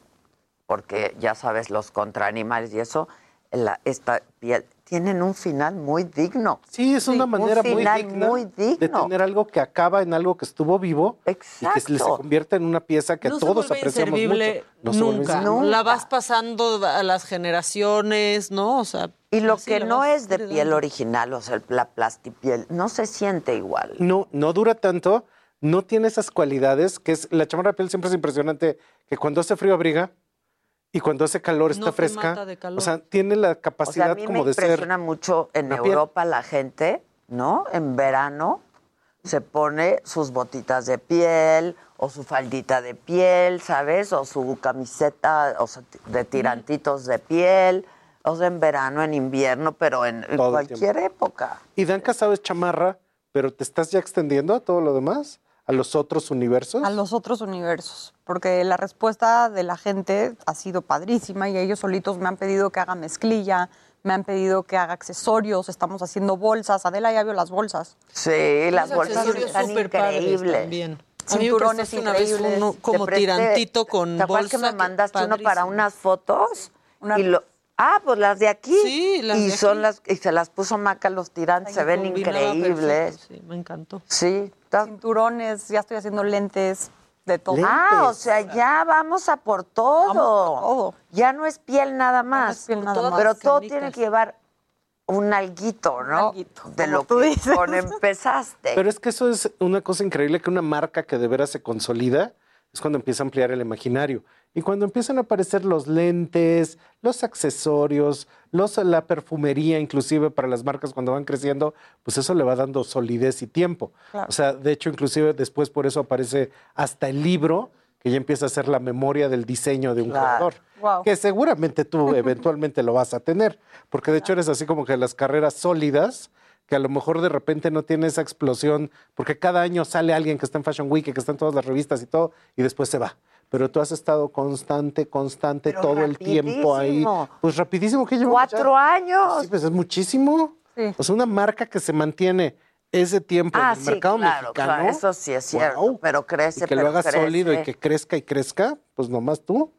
porque ya sabes, los contraanimales y eso, la- esta piel, tienen un final muy digno. Sí, es una un manera muy final digna muy de tener algo que acaba en algo que estuvo vivo y que se, se Exacto. convierte en una pieza que no se todos vuelve apreciamos inservible mucho. No se vuelve nunca. La vas pasando a las generaciones, ¿no? O sea, Y lo que no vas es de piel original, o sea, la plastipiel, no se siente igual. No, no dura tanto, no tiene esas cualidades, que es, la chamarra de piel siempre es impresionante, que cuando hace frío abriga y cuando hace calor está No fresca. mata de calor. O sea, tiene la O sea, capacidad a mí como me de ser. impresiona mucho en piel. Europa la gente, ¿no? En verano se pone sus botitas de piel o su faldita de piel, ¿sabes? O su camiseta o sea, de tirantitos de piel. O sea, en verano, en invierno, pero en, en cualquier época. Y Dan Casado es chamarra, pero te estás ya extendiendo a todo lo demás, a los otros universos. A los otros universos, porque la respuesta de la gente ha sido padrísima y ellos solitos me han pedido que haga mezclilla, me han pedido que haga accesorios, estamos haciendo bolsas. Adela ya vio las bolsas. Sí, las Los bolsas están increíbles. Cinturones una vez como presté- tirantito con ¿Te acuerdas que bolsa, me mandaste uno para unas fotos? Y lo, ah, pues las de aquí. Sí, las y de son aquí. las y se las puso Maca los tirantes, se ven increíbles. perfecto, Sí, me encantó. Sí. Cinturones, ya estoy haciendo lentes de todo. Ah, o sea, ya vamos a por todo. Ya no es piel nada más. piel nada más. Pero todo Canitas. tiene que llevar un alguito, ¿no? de como lo tú que dices. con empezaste. Pero es que eso es una cosa increíble, que una marca que de veras se consolida es cuando empieza a ampliar el imaginario. Y cuando empiezan a aparecer los lentes, los accesorios, los, la perfumería, inclusive para las marcas cuando van creciendo, pues eso le va dando solidez y tiempo. Claro. O sea, de hecho, inclusive después por eso aparece hasta el libro, que ya empieza a ser la memoria del diseño de un Claro. Wow. Que seguramente tú eventualmente lo vas a tener, porque de hecho eres así como que las carreras sólidas, que a lo mejor de repente no tiene esa explosión, porque cada año sale alguien que está en Fashion Week, que está en todas las revistas y todo, y después se va. Pero tú has estado constante, constante, Pero todo el tiempo ahí. Pues rapidísimo que llevamos Cuatro ya? años. Sí, pues es muchísimo. O sea, una marca que se mantiene ese tiempo Ah, en el sí, mercado claro, mexicano. claro, eso sí es cierto, Guau. pero crece, Y que lo haga crece. sólido y que crezca y crezca, pues nomás tú.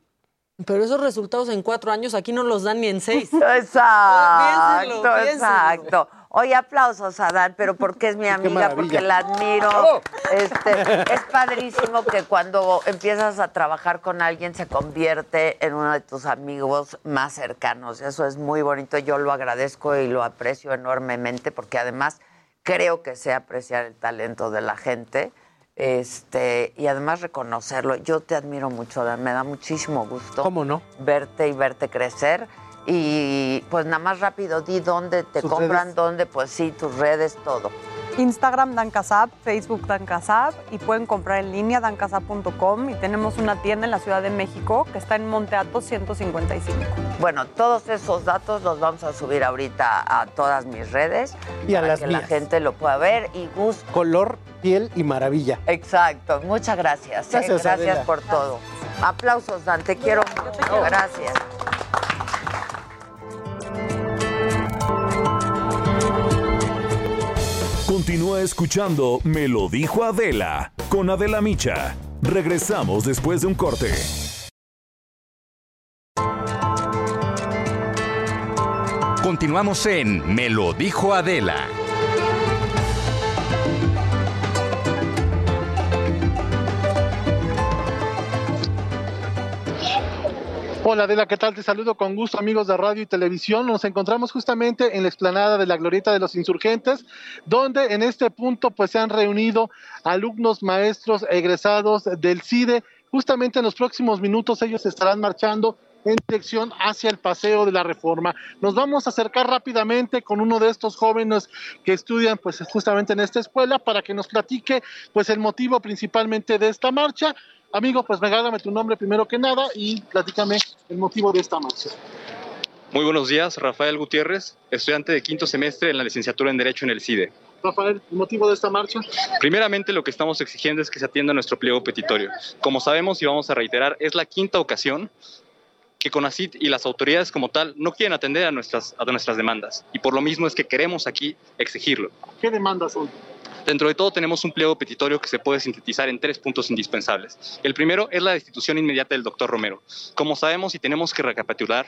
Pero esos resultados en cuatro años aquí no los dan ni en seis. Exacto, piénsenlo. exacto. Oye, aplausos a Dan, pero porque es mi amiga, porque la admiro. Este, es padrísimo que cuando empiezas a trabajar con alguien se convierte en uno de tus amigos más cercanos. Eso es muy bonito. Yo lo agradezco y lo aprecio enormemente porque además creo que sé apreciar el talento de la gente. Este, y además reconocerlo. Yo te admiro mucho, Dan. Me da muchísimo gusto ¿Cómo no? verte y verte crecer. Y pues nada más rápido, di dónde te ¿Sus compran, redes? dónde, pues sí, tus redes, todo. Instagram Dan Casab, Facebook Dan Casab y pueden comprar en línea dancasab.com y tenemos una tienda en la Ciudad de México que está en Monte Athos 155. Bueno, todos esos datos los vamos a subir ahorita a todas mis redes Y a para las que la gente lo pueda ver y gusto. Color, piel y maravilla. Exacto, muchas gracias. ¿eh? Gracias, gracias por todo. Aplausos, Dan, te quiero mucho. Gracias. Continúa escuchando Me lo dijo Adela con Adela Micha. Regresamos después de un corte. Continuamos en Me lo dijo Adela. Hola Adela, ¿qué tal? Te saludo con gusto amigos de radio y televisión. Nos encontramos justamente en la explanada de la Glorieta de los Insurgentes, donde en este punto pues se han reunido alumnos, maestros, egresados del CIDE. Justamente en los próximos minutos ellos estarán marchando en dirección hacia el Paseo de la Reforma. Nos vamos a acercar rápidamente con uno de estos jóvenes que estudian pues justamente en esta escuela para que nos platique pues el motivo principalmente de esta marcha. Amigo, pues regálame tu nombre primero que nada y platícame el motivo de esta marcha. Muy buenos días, Rafael Gutiérrez, estudiante de quinto semestre en la licenciatura en Derecho en el CIDE. Rafael, el motivo de esta marcha. Primeramente, lo que estamos exigiendo es que se atienda nuestro pliego petitorio. Como sabemos y vamos a reiterar, es la quinta ocasión que CONACIT y las autoridades como tal no quieren atender a nuestras, a nuestras demandas. Y por lo mismo es que queremos aquí exigirlo. ¿Qué demandas son? Dentro de todo tenemos un pliego petitorio que se puede sintetizar en tres puntos indispensables. El primero es la destitución inmediata del doctor Romero. Como sabemos y tenemos que recapitular,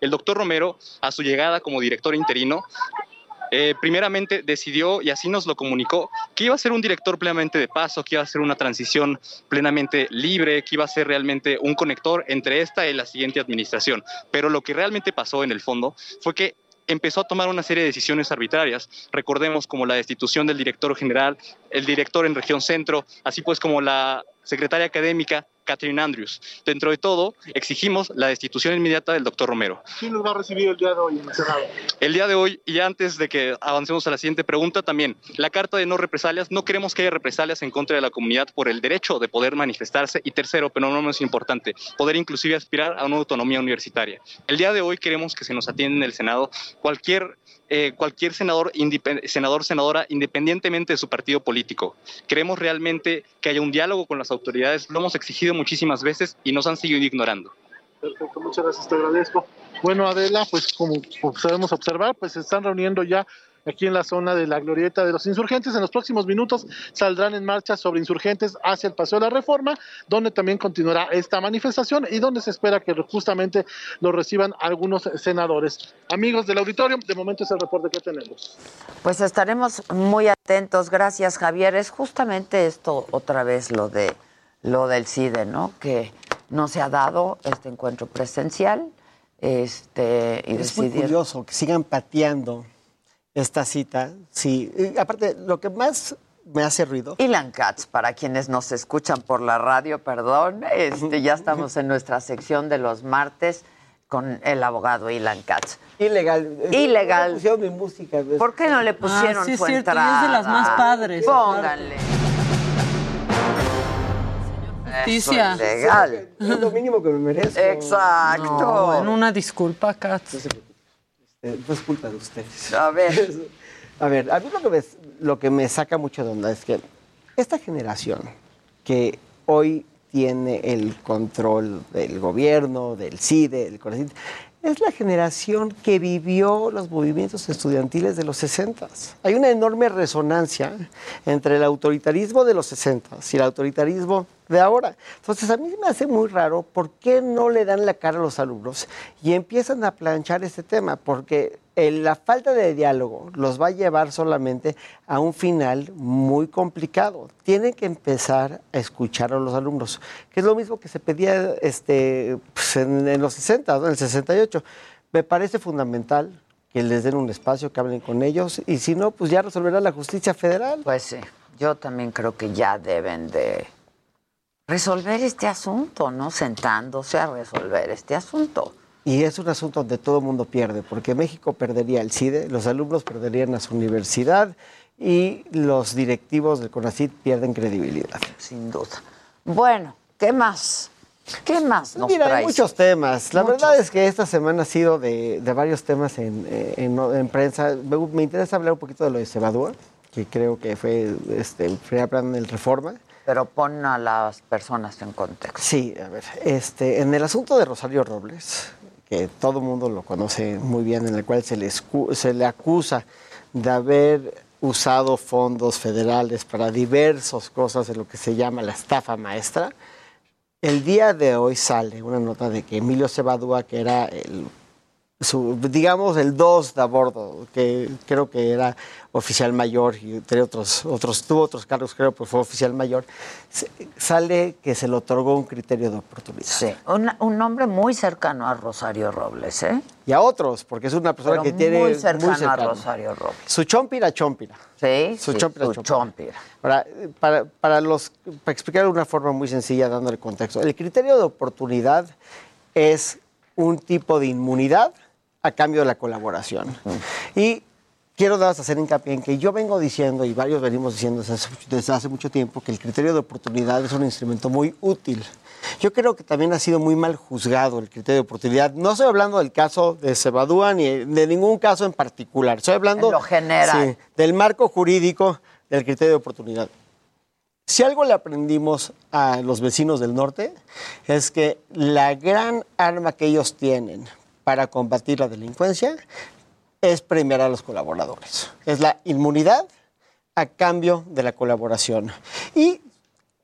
el doctor Romero, a su llegada como director interino, eh, primeramente decidió, y así nos lo comunicó, que iba a ser un director plenamente de paso, que iba a ser una transición plenamente libre, que iba a ser realmente un conector entre esta y la siguiente administración. Pero lo que realmente pasó en el fondo fue que empezó a tomar una serie de decisiones arbitrarias. Recordemos como la destitución del director general, el director en región centro, así pues como la secretaria académica Catherine Andrews. Dentro de todo, exigimos la destitución inmediata del doctor Romero. ¿Quién nos va a recibir el día de hoy en el Senado? El día de hoy, y antes de que avancemos a la siguiente pregunta, también la carta de no represalias. No queremos que haya represalias en contra de la comunidad por el derecho de poder manifestarse. Y tercero, pero no menos importante, poder inclusive aspirar a una autonomía universitaria. El día de hoy queremos que se nos atienda en el Senado cualquier eh, cualquier senador, senador, senadora, independientemente de su partido político. Queremos realmente que haya un diálogo con las autoridades, lo hemos exigido muchísimas veces y nos han seguido ignorando. Perfecto, muchas gracias, te agradezco. Bueno, Adela, pues como podemos observar, pues se están reuniendo ya aquí en la zona de la glorieta de los insurgentes. En los próximos minutos saldrán en marcha sobre insurgentes hacia el Paseo de la Reforma, donde también continuará esta manifestación y donde se espera que justamente lo reciban algunos senadores. Amigos del auditorio, de momento es el reporte que tenemos. Pues estaremos muy atentos. Gracias, Javier. Es justamente esto otra vez lo de lo del CIDE, ¿no? Que no se ha dado este encuentro presencial. Este, y es muy curioso que sigan pateando esta cita. Sí, y aparte, lo que más me hace ruido. Ilan Katz, para quienes nos escuchan por la radio, perdón, este, ya estamos en nuestra sección de los martes con el abogado Ilan Katz. Ilegal. Ilegal. No pusieron mi música. ¿ves? ¿Por qué no le pusieron Ah, sí es su cierto, y es de entrada? las más padres, Pónganle. Justicia. Eso es legal. Es lo mínimo que me merezco. Exacto. No, en una disculpa, Katz. Eh, No es culpa de ustedes. A ver. A ver, a mí lo que, me, lo que me saca mucho de onda es que esta generación que hoy tiene el control del gobierno, del CIDE, del CONACYT, es la generación que vivió los movimientos estudiantiles de los 60. Hay una enorme resonancia entre el autoritarismo de los 60 y el autoritarismo de ahora. Entonces, a mí me hace muy raro por qué no le dan la cara a los alumnos y empiezan a planchar este tema, porque la falta de diálogo los va a llevar solamente a un final muy complicado. Tienen que empezar a escuchar a los alumnos, que es lo mismo que se pedía este, pues, en, los 60, ¿no? en el 68. Me parece fundamental que les den un espacio, que hablen con ellos, y si no, pues ya resolverá la justicia federal. Pues sí, yo también creo que ya deben de resolver este asunto, ¿no? Sentándose a resolver este asunto. Y es un asunto donde todo el mundo pierde, porque México perdería el CIDE, los alumnos perderían a su universidad y los directivos del CONACYT pierden credibilidad. Sin duda. Bueno, ¿qué más? ¿Qué más nos Mira, hay muchos temas. La Muchos. verdad es que esta semana ha sido de, de varios temas en, eh, en- en prensa. Me, me interesa hablar un poquito de lo de Cebadúa, que creo que fue este, el primer plan del Reforma. Pero pon a las personas en contexto. Sí, a ver, este, en el asunto de Rosario Robles, que todo el mundo lo conoce muy bien, en el cual se le, se le acusa de haber usado fondos federales para diversas cosas en lo que se llama la estafa maestra. El día de hoy sale una nota de que Emilio Cebadúa, que era el su, digamos, el 2 de a bordo, que creo que era oficial mayor y tenía otros, otros, tuvo otros cargos, creo, pero fue oficial mayor, sale que se le otorgó un criterio de oportunidad. Sí, un, un nombre muy cercano a Rosario Robles, ¿eh? Y a otros, porque es una persona Pero que tiene muy cercano, a. Rosario Robles. Su chompira, chompira. Sí, Su sí, chompira, su chompira. chompira. Ahora, para, para, los, para explicar de una forma muy sencilla, dándole contexto, el criterio de oportunidad es un tipo de inmunidad a cambio de la colaboración. Y quiero dar a hacer hincapié en que yo vengo diciendo, y varios venimos diciendo desde hace, desde hace mucho tiempo, que el criterio de oportunidad es un instrumento muy útil. Yo creo que también ha sido muy mal juzgado el criterio de oportunidad. No estoy hablando del caso de Cebadúa ni de ningún caso en particular. Estoy hablando lo sí, del marco jurídico del criterio de oportunidad. Si algo le aprendimos a los vecinos del norte es que la gran arma que ellos tienen para combatir la delincuencia es premiar a los colaboradores. Es la inmunidad a cambio de la colaboración. Y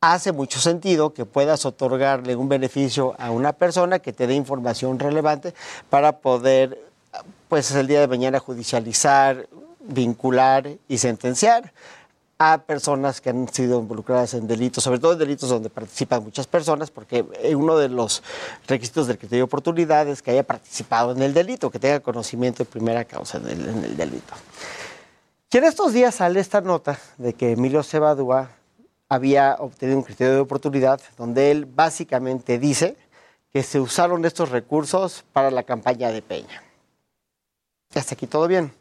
hace mucho sentido que puedas otorgarle un beneficio a una persona que te dé información relevante para poder, pues el día de mañana, judicializar, vincular y sentenciar a personas que han sido involucradas en delitos, sobre todo en delitos donde participan muchas personas, porque eh, uno de los requisitos del criterio de oportunidad es que haya participado en el delito, que tenga conocimiento de primera causa en el, en el delito. Y en estos días sale esta nota de que Emilio Cebadúa había obtenido un criterio de oportunidad donde él básicamente dice que se usaron estos recursos para la campaña de Peña. Y hasta aquí todo bien.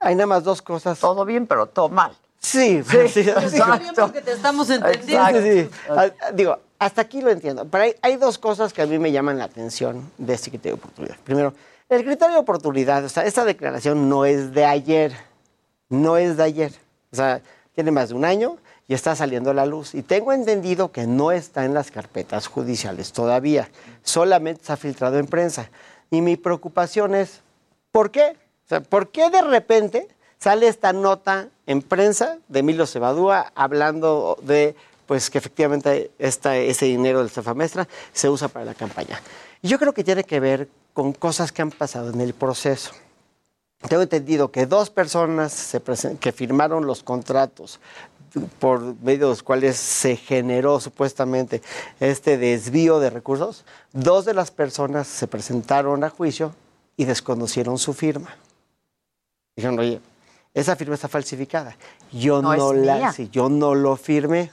Hay nada más dos cosas. Todo bien, pero todo mal. Sí, Sí, sí, Está bien porque te estamos entendiendo. Sí. Ah, Digo, hasta aquí lo entiendo. Pero hay, hay dos cosas que a mí me llaman la atención de este criterio de oportunidad. Primero, el criterio de oportunidad, o sea, esta declaración no es de ayer, no es de ayer. O sea, tiene más de un año y está saliendo a la luz. Y tengo entendido que no está en las carpetas judiciales todavía, solamente se ha filtrado en prensa. Y mi preocupación es, ¿por qué? O sea, ¿por qué de repente sale esta nota en prensa de Emilio Cebadúa hablando de pues que efectivamente esta, ese dinero del Cefamestra se usa para la campaña? Yo creo que tiene que ver con cosas que han pasado en el proceso. Tengo entendido que dos personas que firmaron los contratos por medio de los cuales se generó supuestamente este desvío de recursos, dos de las personas se presentaron a juicio y desconocieron su firma. Dijeron, oye, esa firma está falsificada. Yo No la, sí, yo no lo firmé.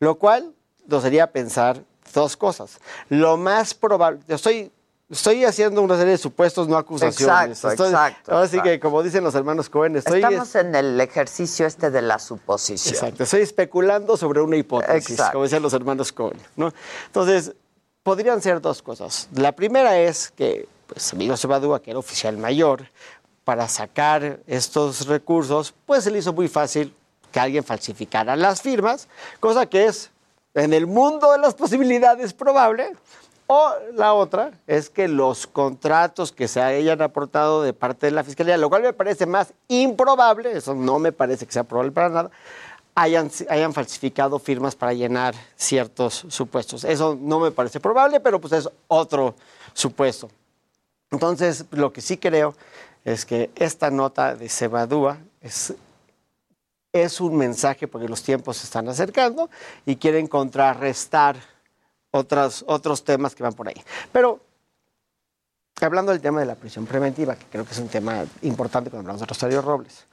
Lo cual nos haría pensar dos cosas. Lo más probable, yo estoy, estoy haciendo una serie de supuestos, no acusaciones. Exacto, Estoy- exacto, Ahora sí exacto. que, como dicen los hermanos Cohen, estoy Estamos en el ejercicio este de la suposición. Exacto, estoy especulando sobre una hipótesis, Exacto. como decían los hermanos Cohen. ¿no? Entonces, podrían ser dos cosas. La primera es que pues, Emilio Cebadúa, que era oficial mayor, para sacar estos recursos, pues se le hizo muy fácil que alguien falsificara las firmas, cosa que es en el mundo de las posibilidades probable. O la otra es que los contratos que se hayan aportado de parte de la Fiscalía, lo cual me parece más improbable, eso no me parece que sea probable para nada, hayan, hayan falsificado firmas para llenar ciertos supuestos. Eso no me parece probable, pero pues es otro supuesto. Entonces, lo que sí creo es que esta nota de Cebadúa es, es un mensaje porque los tiempos se están acercando y quieren contrarrestar otras, otros temas que van por ahí. Pero hablando del tema de la prisión preventiva, que creo que es un tema importante cuando hablamos de Rosario Robles.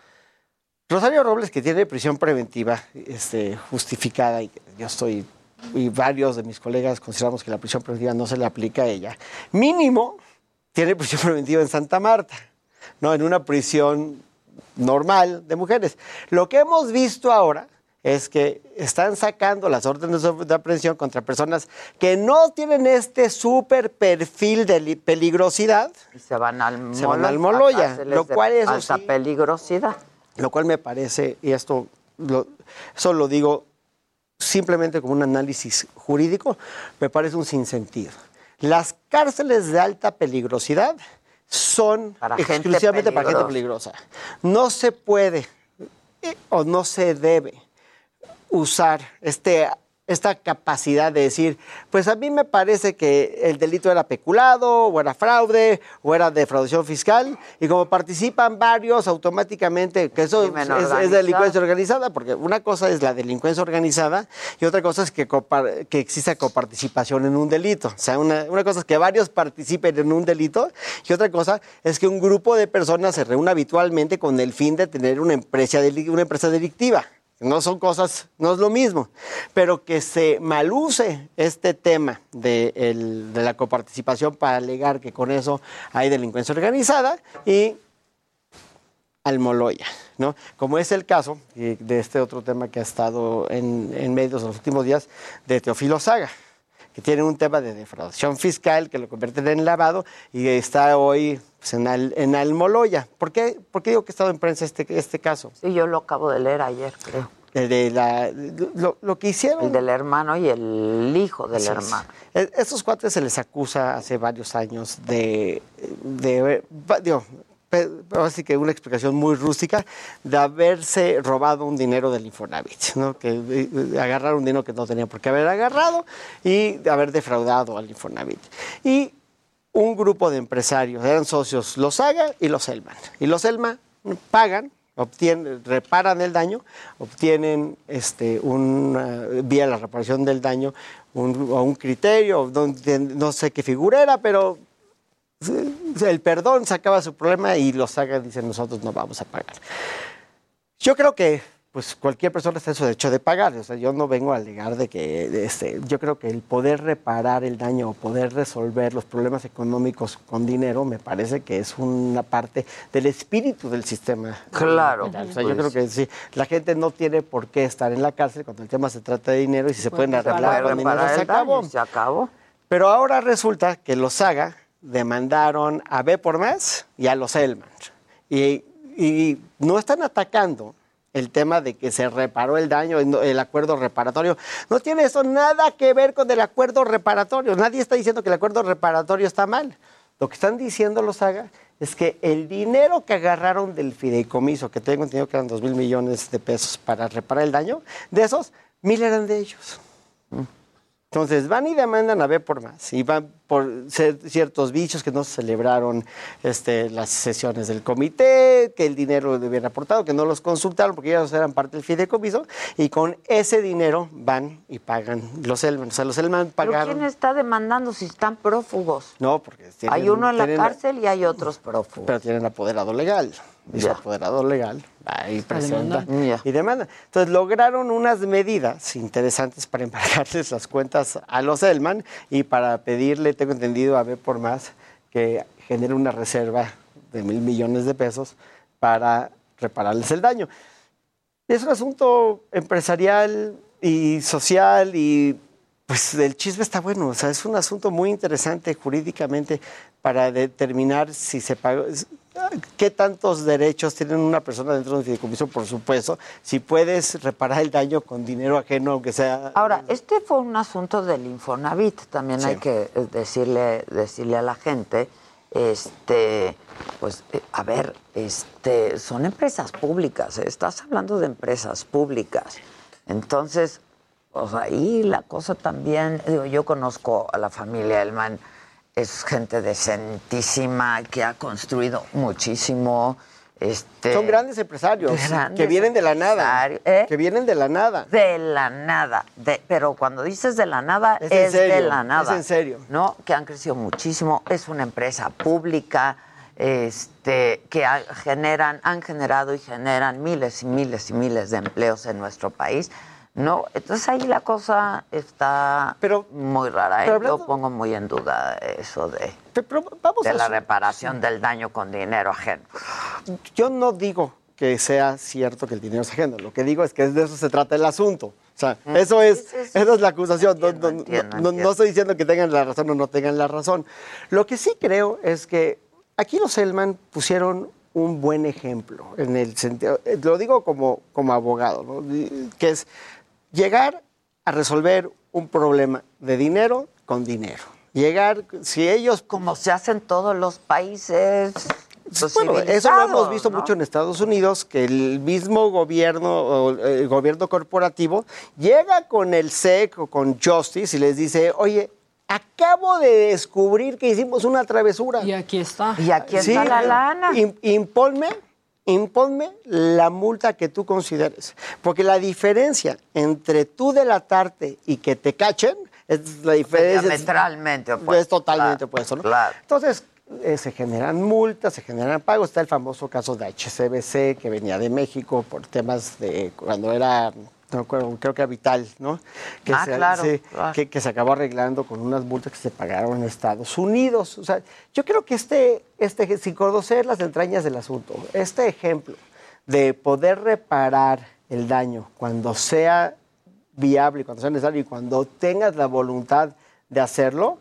Rosario Robles, que tiene prisión preventiva este, justificada, y yo estoy, y varios de mis colegas consideramos que la prisión preventiva no se le aplica a ella, mínimo tiene prisión preventiva en Santa Marta, ¿no? En una prisión normal de mujeres. Lo que hemos visto ahora es que están sacando las órdenes de aprehensión contra personas que no tienen este súper perfil de li- peligrosidad. Y se van al Se van al Moloya, lo cual alta sí- peligrosidad. Lo cual me parece, y esto lo, eso lo digo simplemente como un análisis jurídico, me parece un sinsentido. Las cárceles de alta peligrosidad son Para gente exclusivamente para gente peligrosa. peligrosa. No se puede eh, o no se debe usar este esta capacidad de decir, pues a mí me parece que el delito era peculado, o era fraude, o era defraudación fiscal, y como participan varios automáticamente, que eso es, es delincuencia organizada, porque una cosa es la delincuencia organizada y otra cosa es que, que exista coparticipación en un delito. O sea, una, una cosa es que varios participen en un delito y otra cosa es que un grupo de personas se reúna habitualmente con el fin de tener una empresa, una empresa delictiva. No son cosas, no es lo mismo, pero que se maluse este tema de, el- de la coparticipación para alegar que con eso hay delincuencia organizada y al Moloya, ¿no? Como es el caso eh, de este otro tema que ha estado en, en medios los últimos días de Teofilo Saga, que tiene un tema de defraudación fiscal que lo convierten en lavado y está hoy pues, en, Al- en Almoloya. ¿Por qué, ¿Por qué digo que ha estado en prensa este, este caso? Sí, yo lo acabo de leer ayer, creo. De la, lo, lo que hicieron... El del hermano y el hijo del es. hermano. Eh, Estos cuates se les acusa hace varios años de, de digo, pe- así que una explicación muy rústica, de haberse robado un dinero del Infonavit, ¿no? que eh, eh, agarrar un dinero que no tenía por qué haber agarrado y de haber defraudado al Infonavit. Y un grupo de empresarios, eran socios los Haga y los Elman. Y los Elman pagan, obtienen, reparan el daño, obtienen este, una, vía la reparación del daño un, o un criterio, no, no sé qué figura era, pero eh, el perdón sacaba su problema y los Haga dicen nosotros no vamos a pagar. Yo creo que pues cualquier persona está en su derecho de pagar. O sea, yo no vengo a alegar de que este, yo creo que el poder reparar el daño o poder resolver los problemas económicos con dinero me parece que es una parte del espíritu del sistema. Claro. O sea, yo pues. creo que sí, la gente no tiene por qué estar en la cárcel cuando el tema se trata de dinero y si se Pues, pueden se arreglar con dinero se acabó. se acabó. Pero ahora resulta que los Saga demandaron a B por más y a los Elman. Y, no están atacando el tema de que se reparó el daño, el acuerdo reparatorio. No tiene eso nada que ver con el acuerdo reparatorio. Nadie está diciendo que el acuerdo reparatorio está mal. Lo que están diciendo los Saga es que el dinero que agarraron del fideicomiso, que tengo entendido que eran dos mil millones de pesos para reparar el daño, de esos, mil eran de ellos. Entonces van y demandan a B por más y van por ciertos bichos que no se celebraron este, las sesiones del comité, que el dinero habían aportado, que no los consultaron porque ellos eran parte del fideicomiso y con ese dinero van y pagan los Elman. O sea, los Elman ¿Pero pagaron. quién está demandando si están prófugos? No, porque tienen- Hay uno en la cárcel y hay otros prófugos. pero tienen apoderado legal. Y su apoderado legal va y presenta y demanda. Entonces lograron unas medidas interesantes para embargarles las cuentas a los Elman y para pedirle, tengo entendido, a B por más que genere una reserva de mil millones de pesos para repararles el daño. Es un asunto empresarial y social y pues el chisme está bueno, o sea, es un asunto muy interesante jurídicamente para determinar si se pagó, qué tantos derechos tiene una persona dentro de un fideicomiso, por supuesto, si puedes reparar el daño con dinero ajeno, aunque sea... Ahora, este fue un asunto del Infonavit, también Sí. hay que eh, decirle, decirle a la gente, este, pues, eh, a ver, este, son empresas públicas, ¿eh? estás hablando de empresas públicas. Entonces, pues ahí la cosa también, digo, yo conozco a la familia Elman, es gente decentísima que ha construido muchísimo. Este, Son grandes empresarios Grandes que vienen de la nada. ¿eh? Que vienen de la nada. De la nada. De, pero cuando dices de la nada, Es es, serio, de la nada. es en serio. ¿No? Que han crecido muchísimo. Es una empresa pública este, que ha- generan, han generado y generan miles y miles y miles de empleos en nuestro país. ¿No? Entonces ahí la cosa está muy rara. ¿eh? pero hablando- Yo pongo muy en duda eso de, vamos de a la su- reparación del daño con dinero ajeno. Yo no digo que sea cierto que el dinero es ajeno. Lo que digo es que de eso se trata el asunto. O sea, eso es, esa es la acusación. No- entiendo, estoy diciendo que tengan la razón o no tengan la razón. Lo que sí creo es que aquí los Elman pusieron un buen ejemplo en el sentido, lo digo como, como abogado, ¿no? Que es llegar a resolver un problema de dinero con dinero. Llegar, si ellos... Como se hace en todos los países Bueno, eso lo hemos visto ¿no? mucho en Estados Unidos, que el mismo gobierno, o el gobierno corporativo, llega con el SEC o con Justice y les dice, oye, acabo de descubrir que hicimos una travesura. Y aquí está. Y aquí está la lana. im- imponme, imponme la multa que tú consideres. Porque la diferencia entre tú delatarte y que te cachen es la diferencia. Diametralmente Es opuesto, totalmente claro, opuesto, ¿no? claro. Entonces, eh, se generan multas, se generan pagos. Está el famoso caso de HCBC, que venía de México por temas de cuando era, creo que era Vital, ¿no? Que Ah, se, claro, claro. Que, que se acabó arreglando con unas multas que se pagaron en Estados Unidos. O sea, yo creo que este, este, sin conocer las entrañas del asunto, este ejemplo de poder reparar el daño cuando sea viable, cuando sea necesario y cuando tengas la voluntad de hacerlo,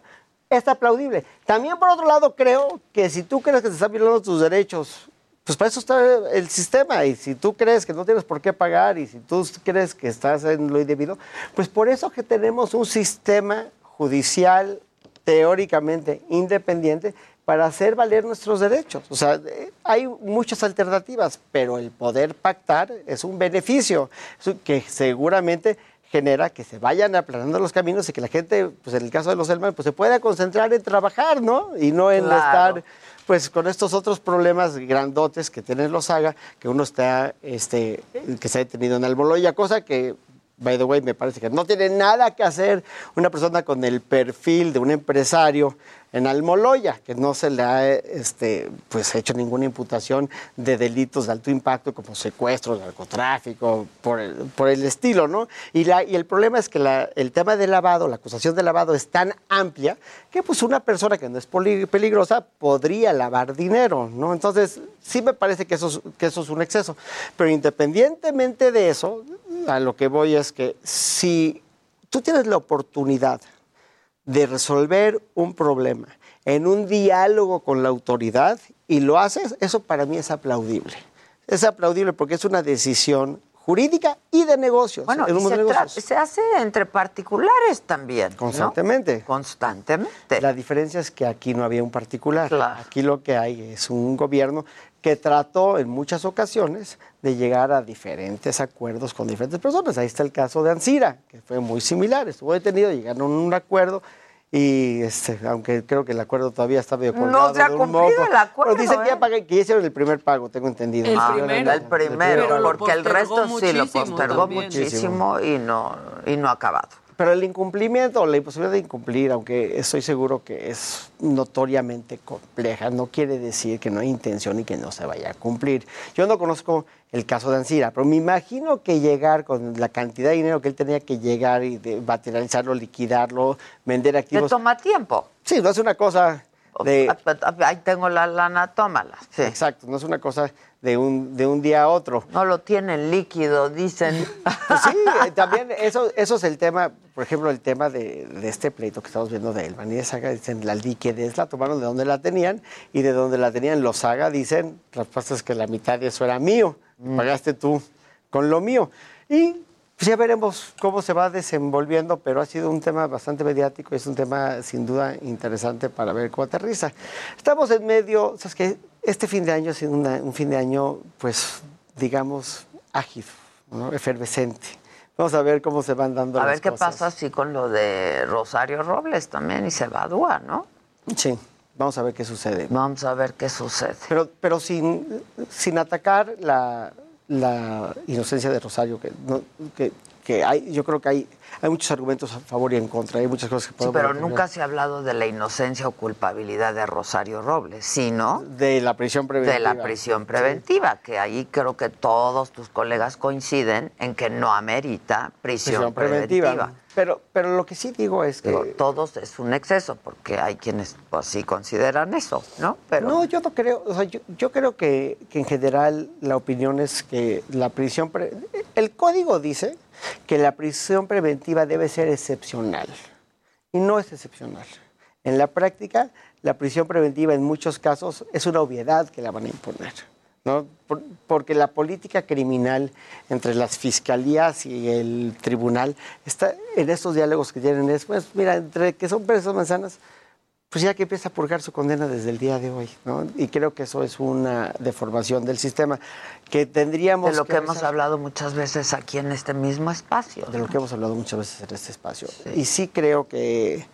es aplaudible. También, por otro lado, creo que si tú crees que te están violando tus derechos, pues para eso está el sistema. Y si tú crees que no tienes por qué pagar y si tú crees que estás en lo indebido, pues por eso que tenemos un sistema judicial teóricamente independiente para hacer valer nuestros derechos. O sea, hay muchas alternativas, pero el poder pactar es un beneficio que seguramente genera que se vayan aplanando los caminos y que la gente, pues en el caso de los Elman, pues se pueda concentrar en trabajar, ¿no? Y no en Claro. estar pues con estos otros problemas grandotes que tienen los Saga, que uno está, este, que se ha detenido en Almoloya, cosa que, by the way, me parece que no tiene nada que hacer una persona con el perfil de un empresario en Almoloya, que no se le ha este, pues, hecho ninguna imputación de delitos de alto impacto como secuestro, narcotráfico, por el, por el estilo, ¿no? Y, la, y el problema es que el tema de lavado, la acusación de lavado es tan amplia que pues una persona que no es peligrosa podría lavar dinero, ¿no? Entonces, sí me parece que eso, es, que eso es un exceso. Pero independientemente de eso, a lo que voy es que si tú tienes la oportunidad de resolver un problema en un diálogo con la autoridad y lo haces, eso para mí es aplaudible. Es aplaudible porque es una decisión jurídica y de negocios. Bueno, en y se, negocios. se hace entre particulares también. ¿no? Constantemente. Constantemente. La diferencia es que aquí no había un particular. Aquí lo que hay es un gobierno que trató en muchas ocasiones de llegar a diferentes acuerdos con diferentes personas. Ahí está el caso de Ansira, que fue muy similar. Estuvo detenido, llegaron a un acuerdo y este, aunque creo que el acuerdo todavía está medio No colgado se ha cumplido moco. el acuerdo, Pero dicen que ¿eh? ya, pagué- que hicieron el primer pago, tengo entendido. El Ah, primero. no, no, El primero, porque el resto sí lo postergó también. muchísimo y no, y no ha acabado. Pero el incumplimiento o la imposibilidad de incumplir, aunque estoy seguro que es notoriamente compleja, no quiere decir que no hay intención y que no se vaya a cumplir. Yo no conozco el caso de Ansira, pero me imagino que llegar con la cantidad de dinero que él tenía que llegar y de materializarlo, liquidarlo, vender Te activos. toma tiempo. Sí, no es una cosa de... Ahí tengo la lana, tómala. Exacto, no es una cosa de un, de un día a otro. No lo tienen líquido, dicen. Pues sí, también eso, eso es el tema, por ejemplo, el tema de, de este pleito que estamos viendo de Elman y de Saga, dicen la liquidez la tomaron de donde la tenían y de donde la tenían los Saga dicen, la respuesta es que la mitad de eso era mío, pagaste tú con lo mío. Y pues ya veremos cómo se va desenvolviendo, pero ha sido un tema bastante mediático y es un tema sin duda interesante para ver cómo aterriza. Estamos en medio, ¿sabes qué? Este fin de año ha sido una- un fin de año, pues, digamos, ágil, ¿no? efervescente. Vamos a ver cómo se van dando A las ver qué cosas. pasa así con lo de Rosario Robles también y se evadúa, ¿no? Sí, vamos a ver qué sucede. Vamos a ver qué sucede. Pero, pero sin, sin atacar la, la inocencia de Rosario, que, no- que, que hay, yo creo que hay, hay muchos argumentos a favor y en contra, hay muchas cosas que Sí, podemos pero defender. nunca se ha hablado de la inocencia o culpabilidad de Rosario Robles, sino De la prisión preventiva. de la prisión preventiva, que ahí creo que todos tus colegas coinciden en que no amerita prisión, Prisión preventiva. preventiva. Pero, pero lo que sí digo es que... Digo, todos es un exceso, porque hay quienes pues sí consideran eso, ¿no? Pero No, yo no creo, o sea, yo, yo creo que, que en general la opinión es que la prisión, pre- el código dice que la prisión preventiva debe ser excepcional y no es excepcional. En la práctica, la prisión preventiva en muchos casos es una obviedad que la van a imponer. ¿no? Por- porque la política criminal entre las fiscalías y el tribunal está en estos diálogos que tienen es, pues, mira, entre que son presas manzanas, pues ya que empieza a purgar su condena desde el día de hoy, ¿no? Y creo que eso es una deformación del sistema que tendríamos De lo que, hemos hablado muchas veces aquí en este mismo espacio. de lo que hemos hablado muchas veces en este espacio. Y sí creo que,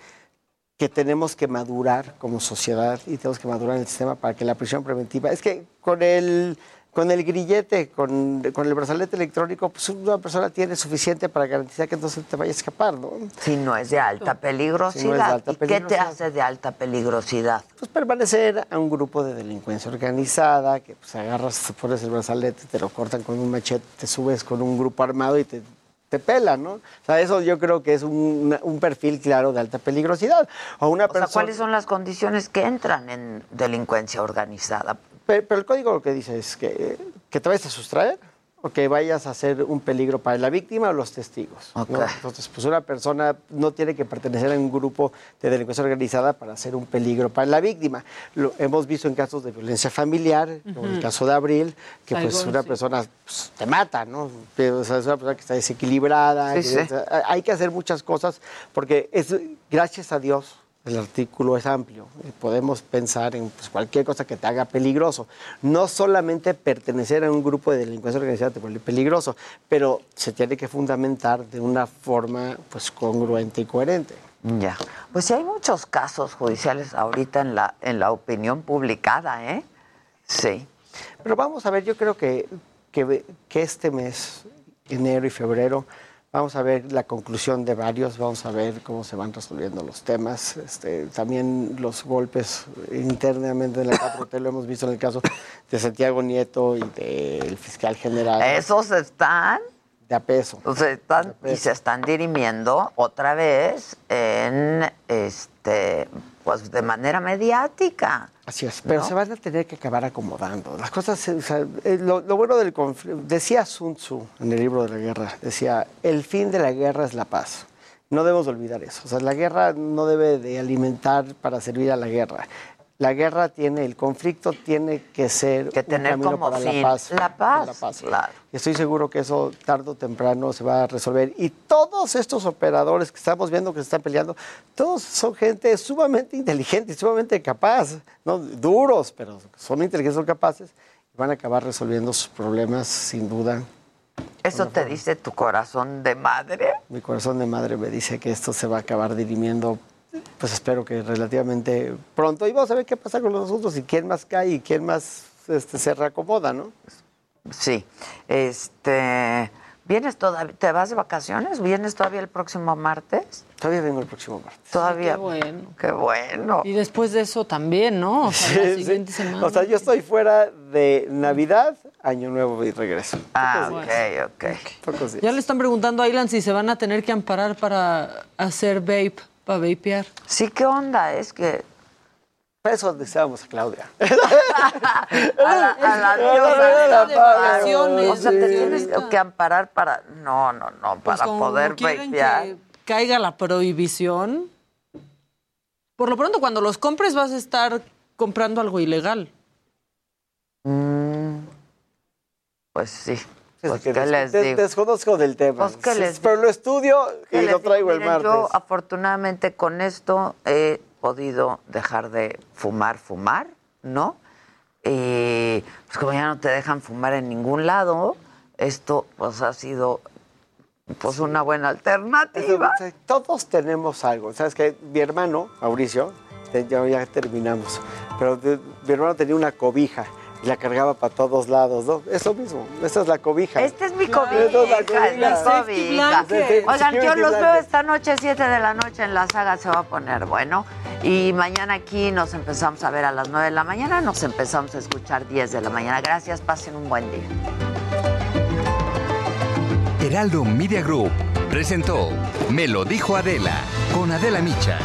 que tenemos que madurar como sociedad y tenemos que madurar en el sistema para que la prisión preventiva... Es que con el, con el grillete, con, con el brazalete electrónico, pues una persona tiene suficiente para garantizar que no se te vaya a escapar, ¿no? Si no es de alta peligrosidad. Si no es de alta ¿Y qué te peligrosidad. hace de alta peligrosidad? Pues permanecer a un grupo de delincuencia organizada, que pues agarras, te pones el brazalete, te lo cortan con un machete, te subes con un grupo armado y te, te pelan, ¿no? O sea, eso yo creo que es un, una- un perfil claro de alta peligrosidad. O una O sea, persona... ¿cuáles son las condiciones que entran en delincuencia organizada? Pero, pero el código lo que dice es que, que te vayas a sustraer o que vayas a ser un peligro para la víctima o los testigos. Entonces, pues una persona no tiene que pertenecer a un grupo de delincuencia organizada para ser un peligro para la víctima. Lo hemos visto en casos de violencia familiar, como en el Ujú. caso de Abril, que pues una sí. persona pues, te mata, ¿no? Pero, o sea, es una persona que está desequilibrada. Sí, que- sí. o sea, hay que hacer muchas cosas porque es, gracias a Dios, el artículo es amplio y podemos pensar en pues, cualquier cosa que te haga peligroso. No solamente pertenecer a un grupo de delincuencia organizada te vuelve peligroso, pero se tiene que fundamentar de una forma pues congruente y coherente. Ya. Pues sí hay muchos casos judiciales ahorita en la, en la opinión publicada, ¿eh? Sí. Pero vamos a ver, yo creo que, que, que este mes, enero y febrero, vamos a ver la conclusión de varios, vamos a ver cómo se van resolviendo los temas. Este, también los golpes internamente en la 4T lo hemos visto en el caso de Santiago Nieto y del fiscal general. Esos están de a peso. O sea, están- y se están dirimiendo otra vez en este pues de manera mediática. Así es, pero ¿no? se van a tener que acabar acomodando. Las cosas, o sea, eh, lo, lo bueno del conflicto, decía Sun Tzu en el libro de la guerra, decía, el fin de la guerra es la paz. No debemos olvidar eso. O sea, la guerra no debe de alimentar para servir a la guerra. La guerra tiene, el conflicto tiene que ser Que un tener camino como para fin la paz. la para paz, claro. Estoy seguro que eso tarde o temprano se va a resolver. Y todos estos operadores que estamos viendo que se están peleando, todos son gente sumamente inteligente sumamente capaz, ¿no? duros, pero son inteligentes, son capaces y van a acabar resolviendo sus problemas sin duda. Eso te dice tu corazón de madre. Mi corazón de madre me dice que esto se va a acabar dirimiendo, pues espero que relativamente pronto. Y vamos a ver qué pasa con los asuntos y quién más cae y quién más este, se reacomoda, ¿no? Sí. Este, ¿vienes todavía te vas de vacaciones? ¿Vienes todavía el próximo martes? Todavía vengo el próximo martes. Todavía. Qué bueno. Qué bueno. Y después de eso también, ¿no? O sea, la Sí, sí. siguiente semana. O sea, yo estoy fuera de Navidad, Año Nuevo y regreso. Ah, ok, ok. Pocos días. Ya le están preguntando a Ilan si se van a tener que amparar para hacer vape, para vapear. Sí, ¿qué onda? Es que eso deseamos a Claudia. a la, a la diosa la de paz. vacaciones, O sea, te tienes que amparar para. No, no, no, Pues para como poder vapear. que caiga la prohibición, por lo pronto cuando los compres vas a estar comprando algo ilegal. Mm, pues sí. Pues, que ¿qué des- les des- digo? Desconozco del tema. Pues, ¿qué Sí, les Pero lo estudio ¿Qué y lo digo? traigo el martes. Yo afortunadamente con esto he podido dejar de fumar, fumar, ¿no? Y pues como ya no te dejan fumar en ningún lado, esto pues ha sido pues una buena alternativa. Todos tenemos algo. ¿Sabes que Mi hermano, Mauricio, te- ya, ya terminamos, pero mi hermano tenía una cobija la cargaba para todos lados, ¿no? Eso mismo, esta es la cobija. Esta es mi Claro. cobija, Esta es la cobija. Oigan, yo los veo esta noche, 7 de la noche en la saga, se va a poner bueno. Y mañana aquí nos empezamos a ver a las 9 de la mañana, nos empezamos a escuchar 10 de la mañana. Gracias, pasen un buen día. Heraldo Media Group presentó Me lo dijo Adela con Adela Micha.